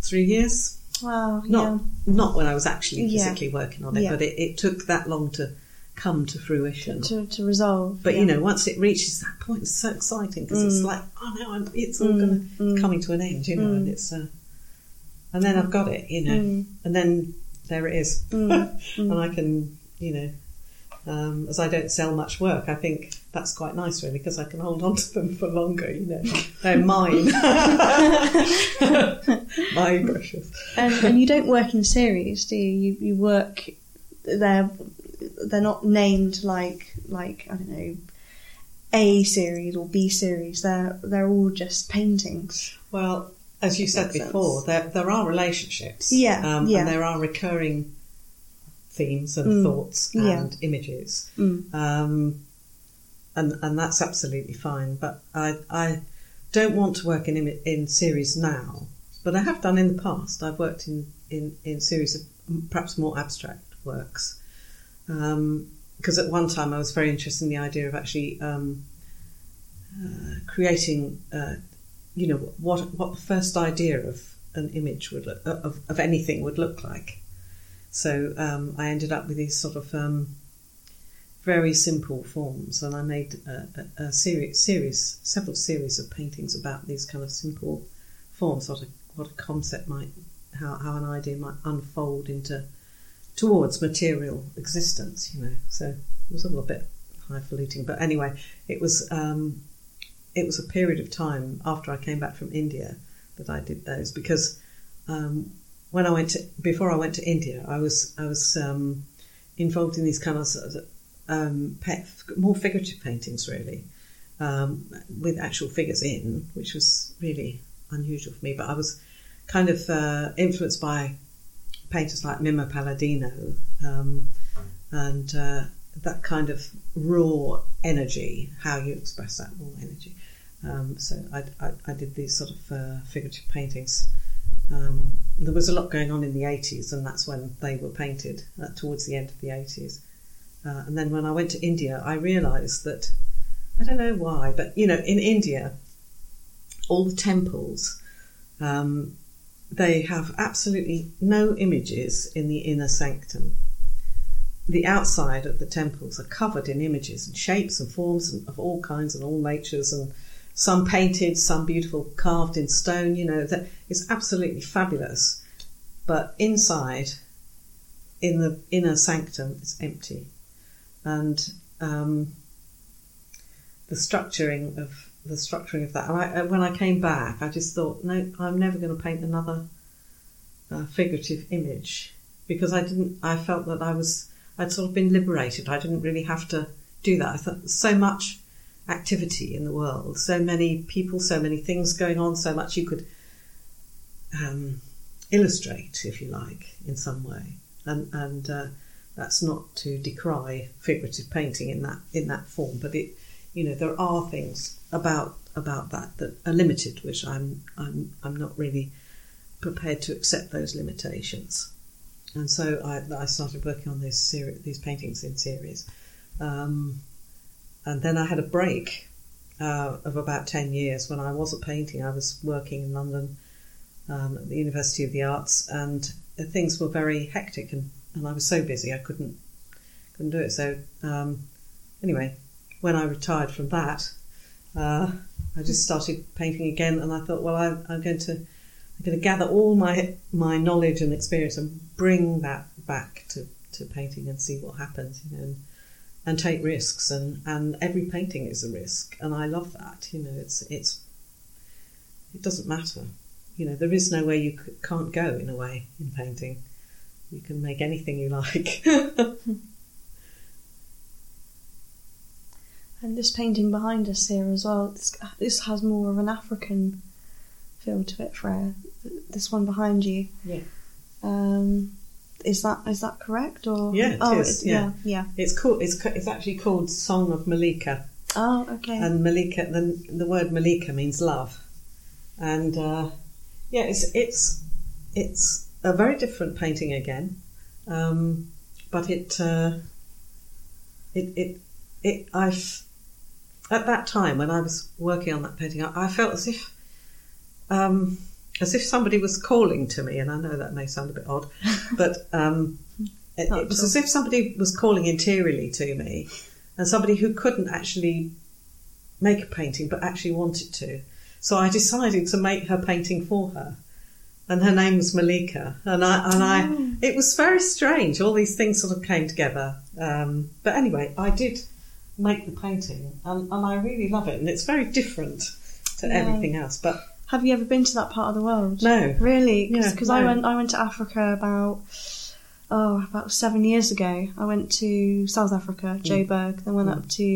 three years. Wow. Not not when I was actually Yeah. physically working on it, Yeah. but it, it took that long to come to fruition. yeah. To, to resolve. But yeah. you know, once it reaches that point, it's so exciting because it's Mm. like, oh no, I'm, it's all Mm, going to mm. coming to an end, you know, Mm. and it's, uh, and then I've got it, you know, Mm, and then there it is, mm, and mm. I can, you know, um, as I don't sell much work, I think that's quite nice, really, because I can hold on to them for longer, you know, they're mine, my brushes. and, and you don't work in series, do you? You, you work. They're they're not named like like I don't know. A series or B series, they're they're all just paintings. Well, as you said before, sense. there there are relationships, Yeah, um, yeah. and there are recurring themes and Mm, thoughts yeah. and images. Mm. Um, and and that's absolutely fine. But I I don't want to work in in series now, but I have done in the past. I've worked in in in series of perhaps more abstract works. Because at one time I was very interested in the idea of actually um, uh, creating, uh, you know, what what the first idea of an image would look, of of anything would look like. So um, I ended up with these sort of um, very simple forms, and I made a, a, a series, series, several series of paintings about these kind of simple forms, what a what a concept might, how how an idea might unfold into towards material existence, you know. So it was all a bit highfalutin, but anyway, it was um, it was a period of time after I came back from India that I did those because um, when I went to, before I went to India, I was I was um, involved in these kind of, um, more figurative paintings, really, um, with actual figures in, which was really unusual for me. But I was kind of uh, influenced by painters like Mimmo Paladino um, and uh, that kind of raw energy, how you express that raw energy. Um, so I, I, I, did these sort of uh, figurative paintings. Um, there was a lot going on in the 80s, and that's when they were painted, uh, towards the end of the 80s. Uh, and then when I went to India, I realised that, I don't know why, but you know, in India, all the temples, um, they have absolutely no images in the inner sanctum. The outside of the temples are covered in images and shapes and forms of all kinds and all natures, and some painted, some beautiful, carved in stone. You know that is absolutely fabulous. But inside, in the inner sanctum, it's empty, and um, the structuring of the structuring of that. I, when I came back, I just thought, no, I'm never going to paint another uh, figurative image because I didn't. I felt that I was. I'd sort of been liberated. I didn't really have to do that. I thought so much activity in the world, so many people, so many things going on, so much you could um, illustrate, if you like, in some way. And and uh, that's not to decry figurative painting in that in that form, but it, you know, there are things about about that that are limited, which I'm I'm I'm not really prepared to accept those limitations. And so I, I started working on this series, these paintings in series. Um, and then I had a break uh, of about 10 years when I wasn't painting. I was working in London um, at the University of the Arts, and things were very hectic, and, and I was so busy I couldn't couldn't do it. So um, anyway, when I retired from that, uh, I just started painting again, and I thought, well, I, I'm going to I'm going to gather all my my knowledge and experience and bring that back to, to painting and see what happens, you know, and, and take risks. And, and every painting is a risk, and I love that. You know, it's it's it doesn't matter. You know, there is no way you can't go in a way in painting. You can make anything you like. and this painting behind us here as well. This, this has more of an African feel to it, Freya. This one behind you. Yeah. Um, is that is that correct or? Yeah, it oh, is, it- yeah. yeah, It's called. It's it's actually called Song of Malika, Oh, okay. and Malika. The the word Malika means love, and uh, yeah, it's it's it's a very different painting again, um, but it uh, it it it I've at that time when I was working on that painting, I, I felt as if um, as if somebody was calling to me, and I know that may sound a bit odd, but um, it, it was as if somebody was calling interiorly to me, and somebody who couldn't actually make a painting but actually wanted to. So I decided to make her painting for her, and her name was Malika, and I and Oh. I. It was very strange. All these things sort of came together. Um, but anyway, I did make the painting, and, and I really love it, and it's very different to Yeah. everything else. But Have you ever been to that part of the world? no, Really? Yeah, Because I went I went to Africa about oh about seven years ago. I went to South Africa, Joburg, then went Mm. up to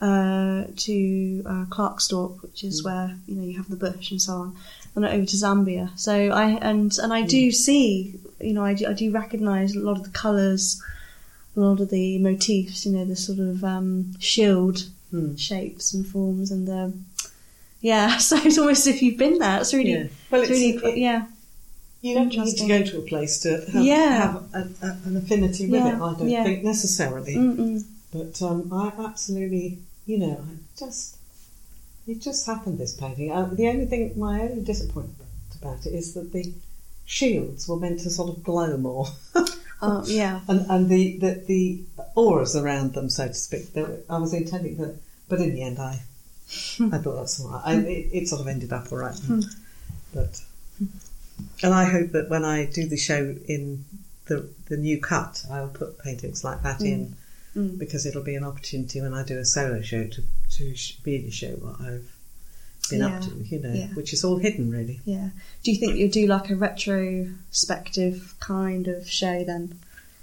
uh, to uh, Klerksdorp, which is Mm. where you know you have the bush and so on. And over to Zambia. So I and and I do see you know I do, I do recognise a lot of the colours, a lot of the motifs. You know the sort of um, shield Hmm. shapes and forms and um, yeah. So it's almost as if you've been there. It's really, Yeah. Well, it's, it's, really, it- yeah, you don't just need to go to a place to have, Yeah. have a, a, an affinity with Yeah, it. I don't think necessarily, Mm-mm. but um, I absolutely, you know, I just it just happened. This painting. Uh, the only thing, my only disappointment about it is that the shields were meant to sort of glow more. Oh yeah, and and the, the the auras around them, so to speak. Were, I was intending that, but in the end, I hmm. I thought that's all right. I, hmm. it, it sort of ended up all right, hmm. but and I hope that when I do the show in the the new cut, I'll put paintings like that in Mm. because it'll be an opportunity when I do a solo show to to really show what I've been up to, you know, yeah. which is all hidden really. yeah. Do you think you'll do like a retrospective kind of show then?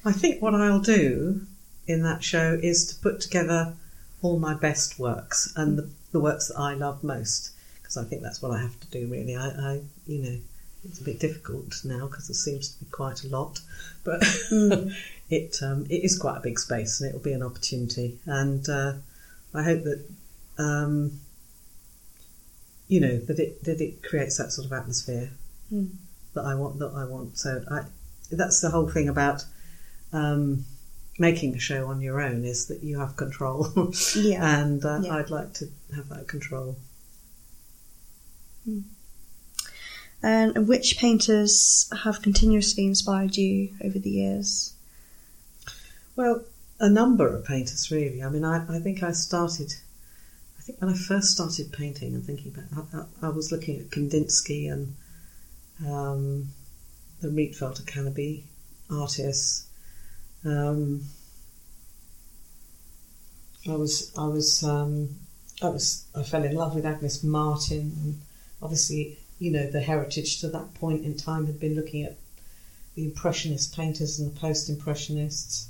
I think what I'll do in that show is to put together all my best works and the, the works that I love most because I think that's what I have to do really. I, I you know, it's a bit difficult now because there seems to be quite a lot, but it um, it is quite a big space and it will be an opportunity. And uh, I hope that um, you know that it that it creates that sort of atmosphere Mm. that I want. That I want. So I, that's the whole thing about um, making a show on your own is that you have control, Yeah. and uh, Yeah. I'd like to have that control. And which painters have continuously inspired you over the years? Well, a number of painters, really. I mean, I, I think I started. I think when I first started painting and thinking about, I, I, I was looking at Kandinsky and um, the Rietveld Canopy artists. Um, I was, I was, um, I was, I fell in love with Agnes Martin, and obviously, you know, the heritage to that point in time had been looking at the Impressionist painters and the Post-Impressionists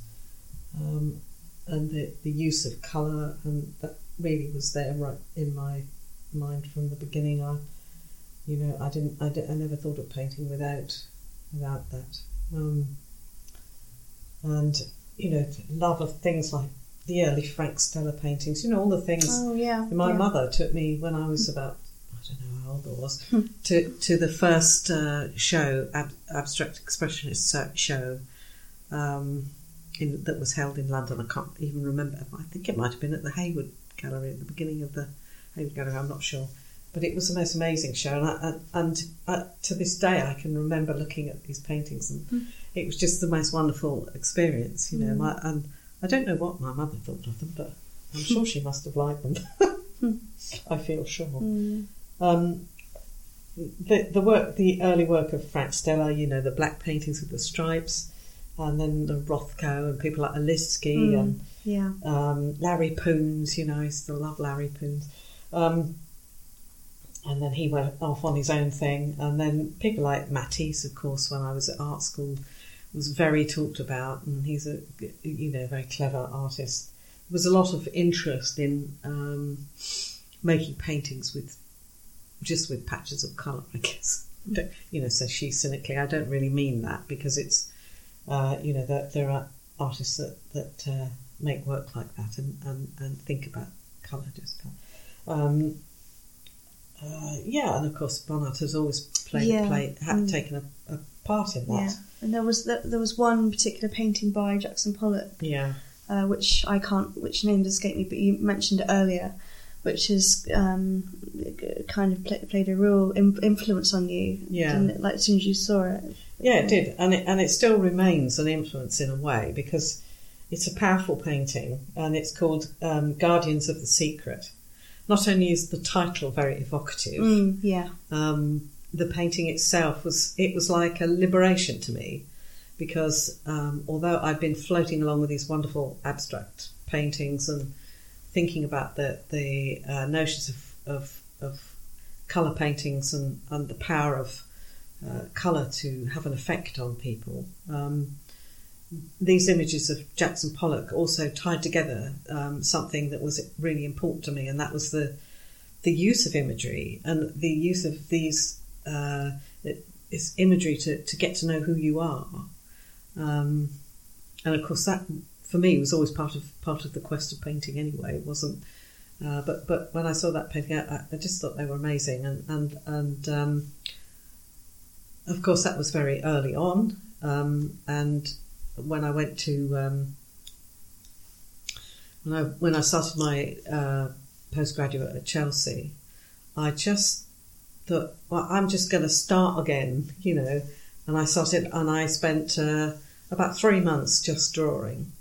um, and the, the use of colour, and that really was there right in my mind from the beginning. I, you know, I didn't, I, di- I never thought of painting without, without that, um, and you know, love of things like the early Frank Stella paintings. You know, all the things. Oh yeah. My yeah. mother took me when I was about I don't know how old I was Hmm. to to the first uh, show ab- abstract expressionist show um, in, that was held in London. I can't even remember. I think it might have been at the Hayward Gallery at the beginning of the Hayward Gallery. I'm not sure, but it was the most amazing show. And, I, and uh, to this day, I can remember looking at these paintings, and Hmm. it was just the most wonderful experience. You know, Mm. my, and I don't know what my mother thought of them, but I'm sure she must have liked them. I feel sure. Mm. Um, the the work, the early work of Frank Stella, you know, the black paintings with the stripes, and then the Rothko and people like Olitski Mm. and Yeah. um, Larry Poons. You know, I used to love Larry Poons. Um, and then he went off on his own thing, and then people like Matisse, of course, when I was at art school, was very talked about, and he's a you know very clever artist. There was a lot of interest in um, making paintings with just with patches of colour, I guess. Don't- You know, says she cynically. I don't really mean that because it's uh, you know that there are artists that that uh, make work like that and, and, and think about colour just. Um, uh, yeah, and of course Bonnard has always played, Yeah. played had Mm. taken a, a part in Yeah. that. And there was th- there was one particular painting by Jackson Pollock, Yeah, uh, which I can't which name does escape me, but you mentioned it earlier, which has um, kind of pla played a real Im- influence on you. Yeah. Like as soon as you saw it. Yeah, it did, and it and it still remains an influence in a way because it's a powerful painting, and it's called um, Guardians of the Secret. Not only is the title very evocative, Mm, yeah. um, the painting itself was it was like a liberation to me because um, although I've been floating along with these wonderful abstract paintings and thinking about the the uh, notions of, of, of color paintings and, and the power of uh, color to have an effect on people. Um, these images of Jackson Pollock also tied together um, something that was really important to me, and that was the the use of imagery and the use of these uh, imagery to, to get to know who you are. Um, and of course, that for me was always part of part of the quest of painting. Anyway, it wasn't Uh, but but when I saw that painting, I, I just thought they were amazing, and and and um, of course that was very early on. Um, and when I went to um, when I when I started my uh, postgraduate at Chelsea, I just thought, well, I'm just going to start again, you know. And I started, and I spent uh, about three months just drawing,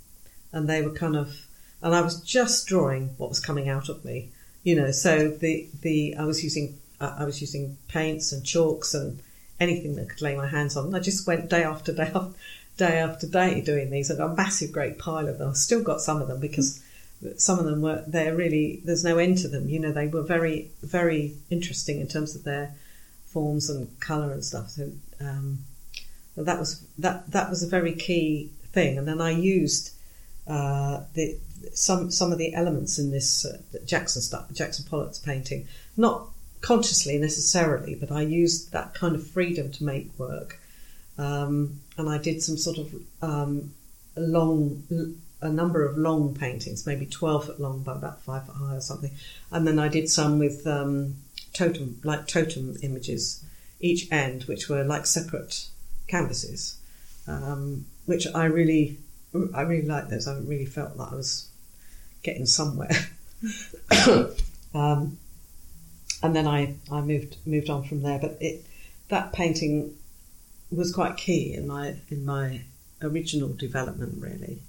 and they were kind of, and I was just drawing what was coming out of me, you know. So the the I was using I was using paints and chalks and anything that could lay my hands on. I just went day after day after day after day doing these. I've got a massive, great pile of them. I've still got some of them because some of them were they're really there's no end to them. You know, they were very very interesting in terms of their forms and colour and stuff. So um, that was that that was a very key thing. And then I used uh, the some some of the elements in this uh, Jackson stuff, Jackson Pollock's painting, not consciously necessarily, but I used that kind of freedom to make work. Um, and I did some sort of um, long a number of long paintings, maybe 12 foot long by about five foot high or something. And then I did some with um, totem, like totem images, each end, which were like separate canvases, um, which I really, I really liked those. I really felt that I was getting somewhere. and then I, I moved moved on from there. But it that painting was quite key in my in my original development, really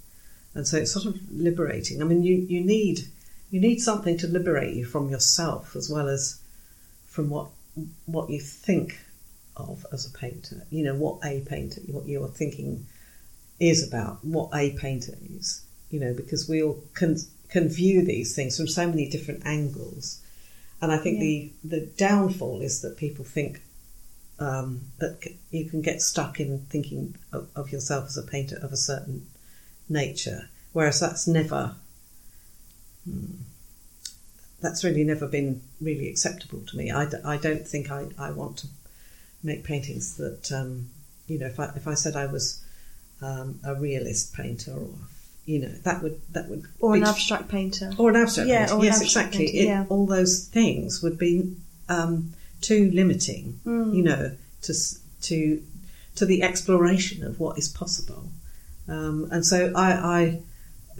and so it's sort of liberating. I mean, you, you need you need something to liberate you from yourself as well as from what what you think of as a painter. You know what a painter, what you're thinking is about, what a painter is. You know, because we all can can view these things from so many different angles, and I think yeah. the the downfall is that people think um, that you can get stuck in thinking of, of yourself as a painter of a certain nature, whereas that's never. Hmm, that's really never been really acceptable to me. I d- I don't think I, I want to make paintings that, um, you know, if I, if I said I was um, a realist painter or, you know, that would, that would. Or an abstract painter. Or an abstract yeah, painter. yes, exactly. Painter, yeah. It, all those things would be um, too limiting, mm. you know, to, to, to the exploration of what is possible. Um, and so I, I,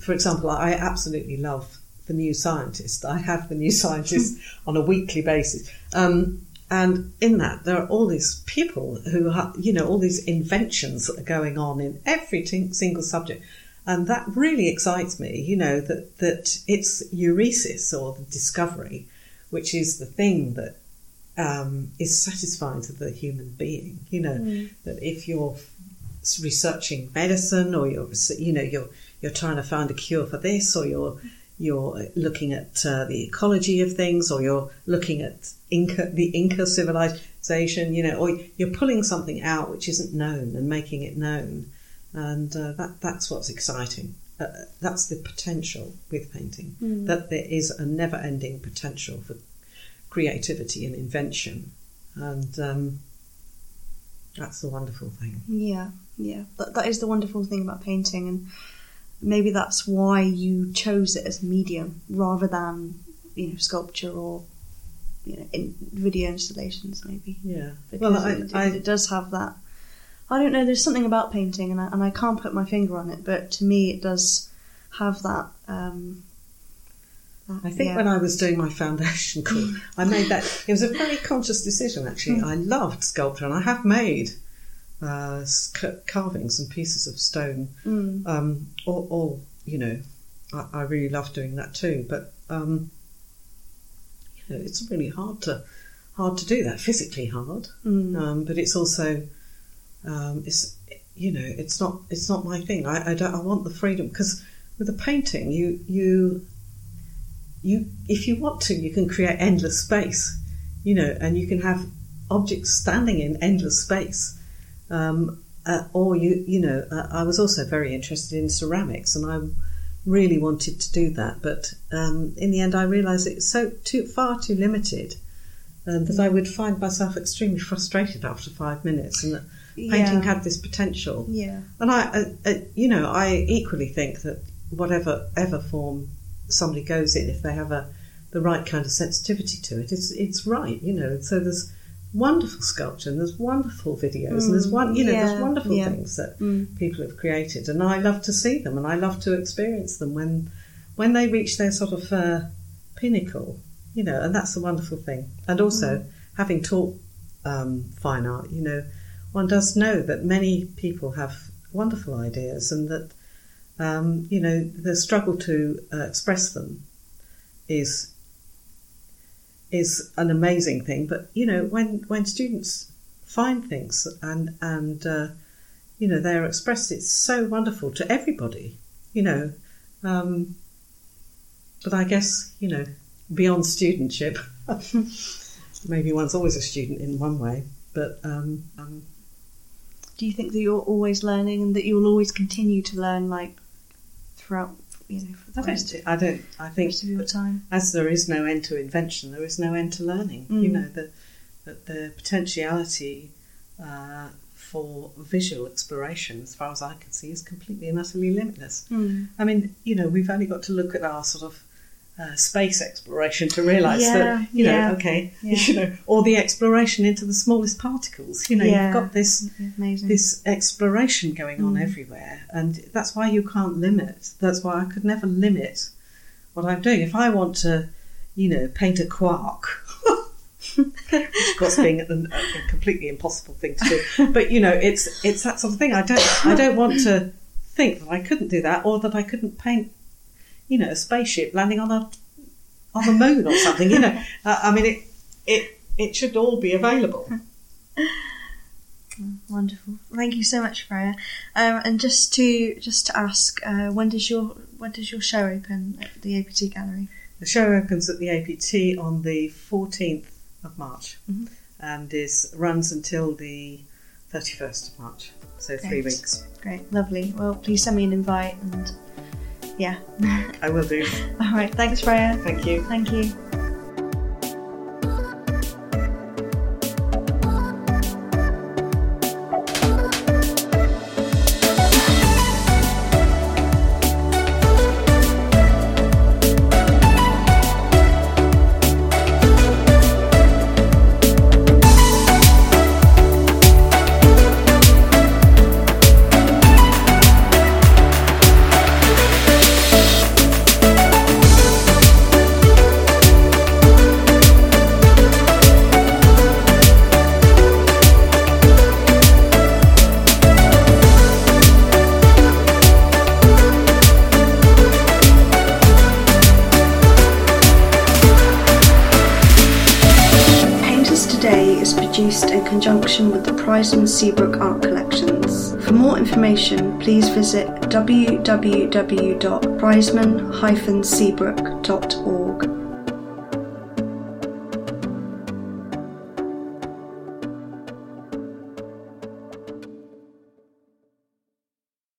for example, I absolutely love the New Scientist. I have the New Scientist on a weekly basis. Um, and in that, there are all these people who have, you know, all these inventions that are going on in every t- single subject. And that really excites me, you know, that, that it's euresis or the discovery, which is the thing that um, is satisfying to the human being. You know, mm. that if you're researching medicine or you're you know you're you're trying to find a cure for this or you're you're looking at uh, the ecology of things or you're looking at Inca, the Inca civilization you know or you're pulling something out which isn't known and making it known and uh, that that's what's exciting uh, that's the potential with painting mm. that there is a never-ending potential for creativity and invention and um, that's the wonderful thing yeah yeah, that, that is the wonderful thing about painting, and maybe that's why you chose it as a medium rather than you know sculpture or you know in video installations maybe. Yeah, because well, I, it, I, it does have that. I don't know. There's something about painting, and I, and I can't put my finger on it, but to me, it does have that. Um, I think yeah. when I was doing my foundation course, I made that. It was a very conscious decision, actually. I loved sculpture, and I have made uh, carvings and pieces of stone. Mm. Um, all, all, you know, I, I, really love doing that too. But um, you know, it's really hard to hard to do that. Physically hard, mm. um, but it's also um, it's you know it's not it's not my thing. I I, don't, I want the freedom because with a painting you you you if you want to you can create endless space, you know, and you can have objects standing in endless space um, uh, or you, you know, uh, I was also very interested in ceramics, and I really wanted to do that. But um, in the end, I realised it's so too far too limited um, that I would find myself extremely frustrated after five minutes, and that painting yeah. had this potential. Yeah. And I, uh, uh, you know, I equally think that whatever ever form somebody goes in, if they have a the right kind of sensitivity to it, it's it's right, you know. So there's wonderful sculpture and there's wonderful videos and there's one, you know, yeah, there's wonderful yeah. things that Mm. people have created, and I love to see them and I love to experience them when when they reach their sort of uh, pinnacle, you know, and that's a wonderful thing. And also, having taught um, fine art, you know, one does know that many people have wonderful ideas and that, um, you know, the struggle to uh, express them is is an amazing thing. But you know, when when students find things and and uh, you know they're expressed, it's so wonderful to everybody. You know, um, but I guess you know beyond studentship, maybe one's always a student in one way. But um, um, Do you think that you're always learning and that you will always continue to learn, like throughout, you know, for the I rest, don't. I don't. I think of your time? as there is no end to invention, there is no end to learning. You Mm. know the that the potentiality uh, for visual exploration, as far as I can see, is completely and utterly limitless. Mm. I mean, you know, we've only got to look at our sort of uh, space exploration to realise Yeah, that, you yeah, know, okay, yeah. you know, or the exploration into the smallest particles. You know, you've got this Amazing. this exploration going on Mm. everywhere, and that's why you can't limit. That's why I could never limit what I'm doing. If I want to, you know, paint a quark, which of course being a, a completely impossible thing to do, but you know, it's it's that sort of thing. I don't I don't want to think that I couldn't do that, or that I couldn't paint, you know, a spaceship landing on a on the moon or something. You know, uh, I mean, it it it should all be available. Wonderful. Thank you so much, Freya. Um, and just to just to ask, uh, when does your when does your show open at the APT Gallery? The show opens at the APT on the 14th of March Mhm. and is runs until the 31st of March, so three weeks. Great, lovely. Well, please send me an invite, and yeah. I will do. All right. Thanks, Freya. Thank you. Thank you. Please visit www.prizeman-seabrook.org.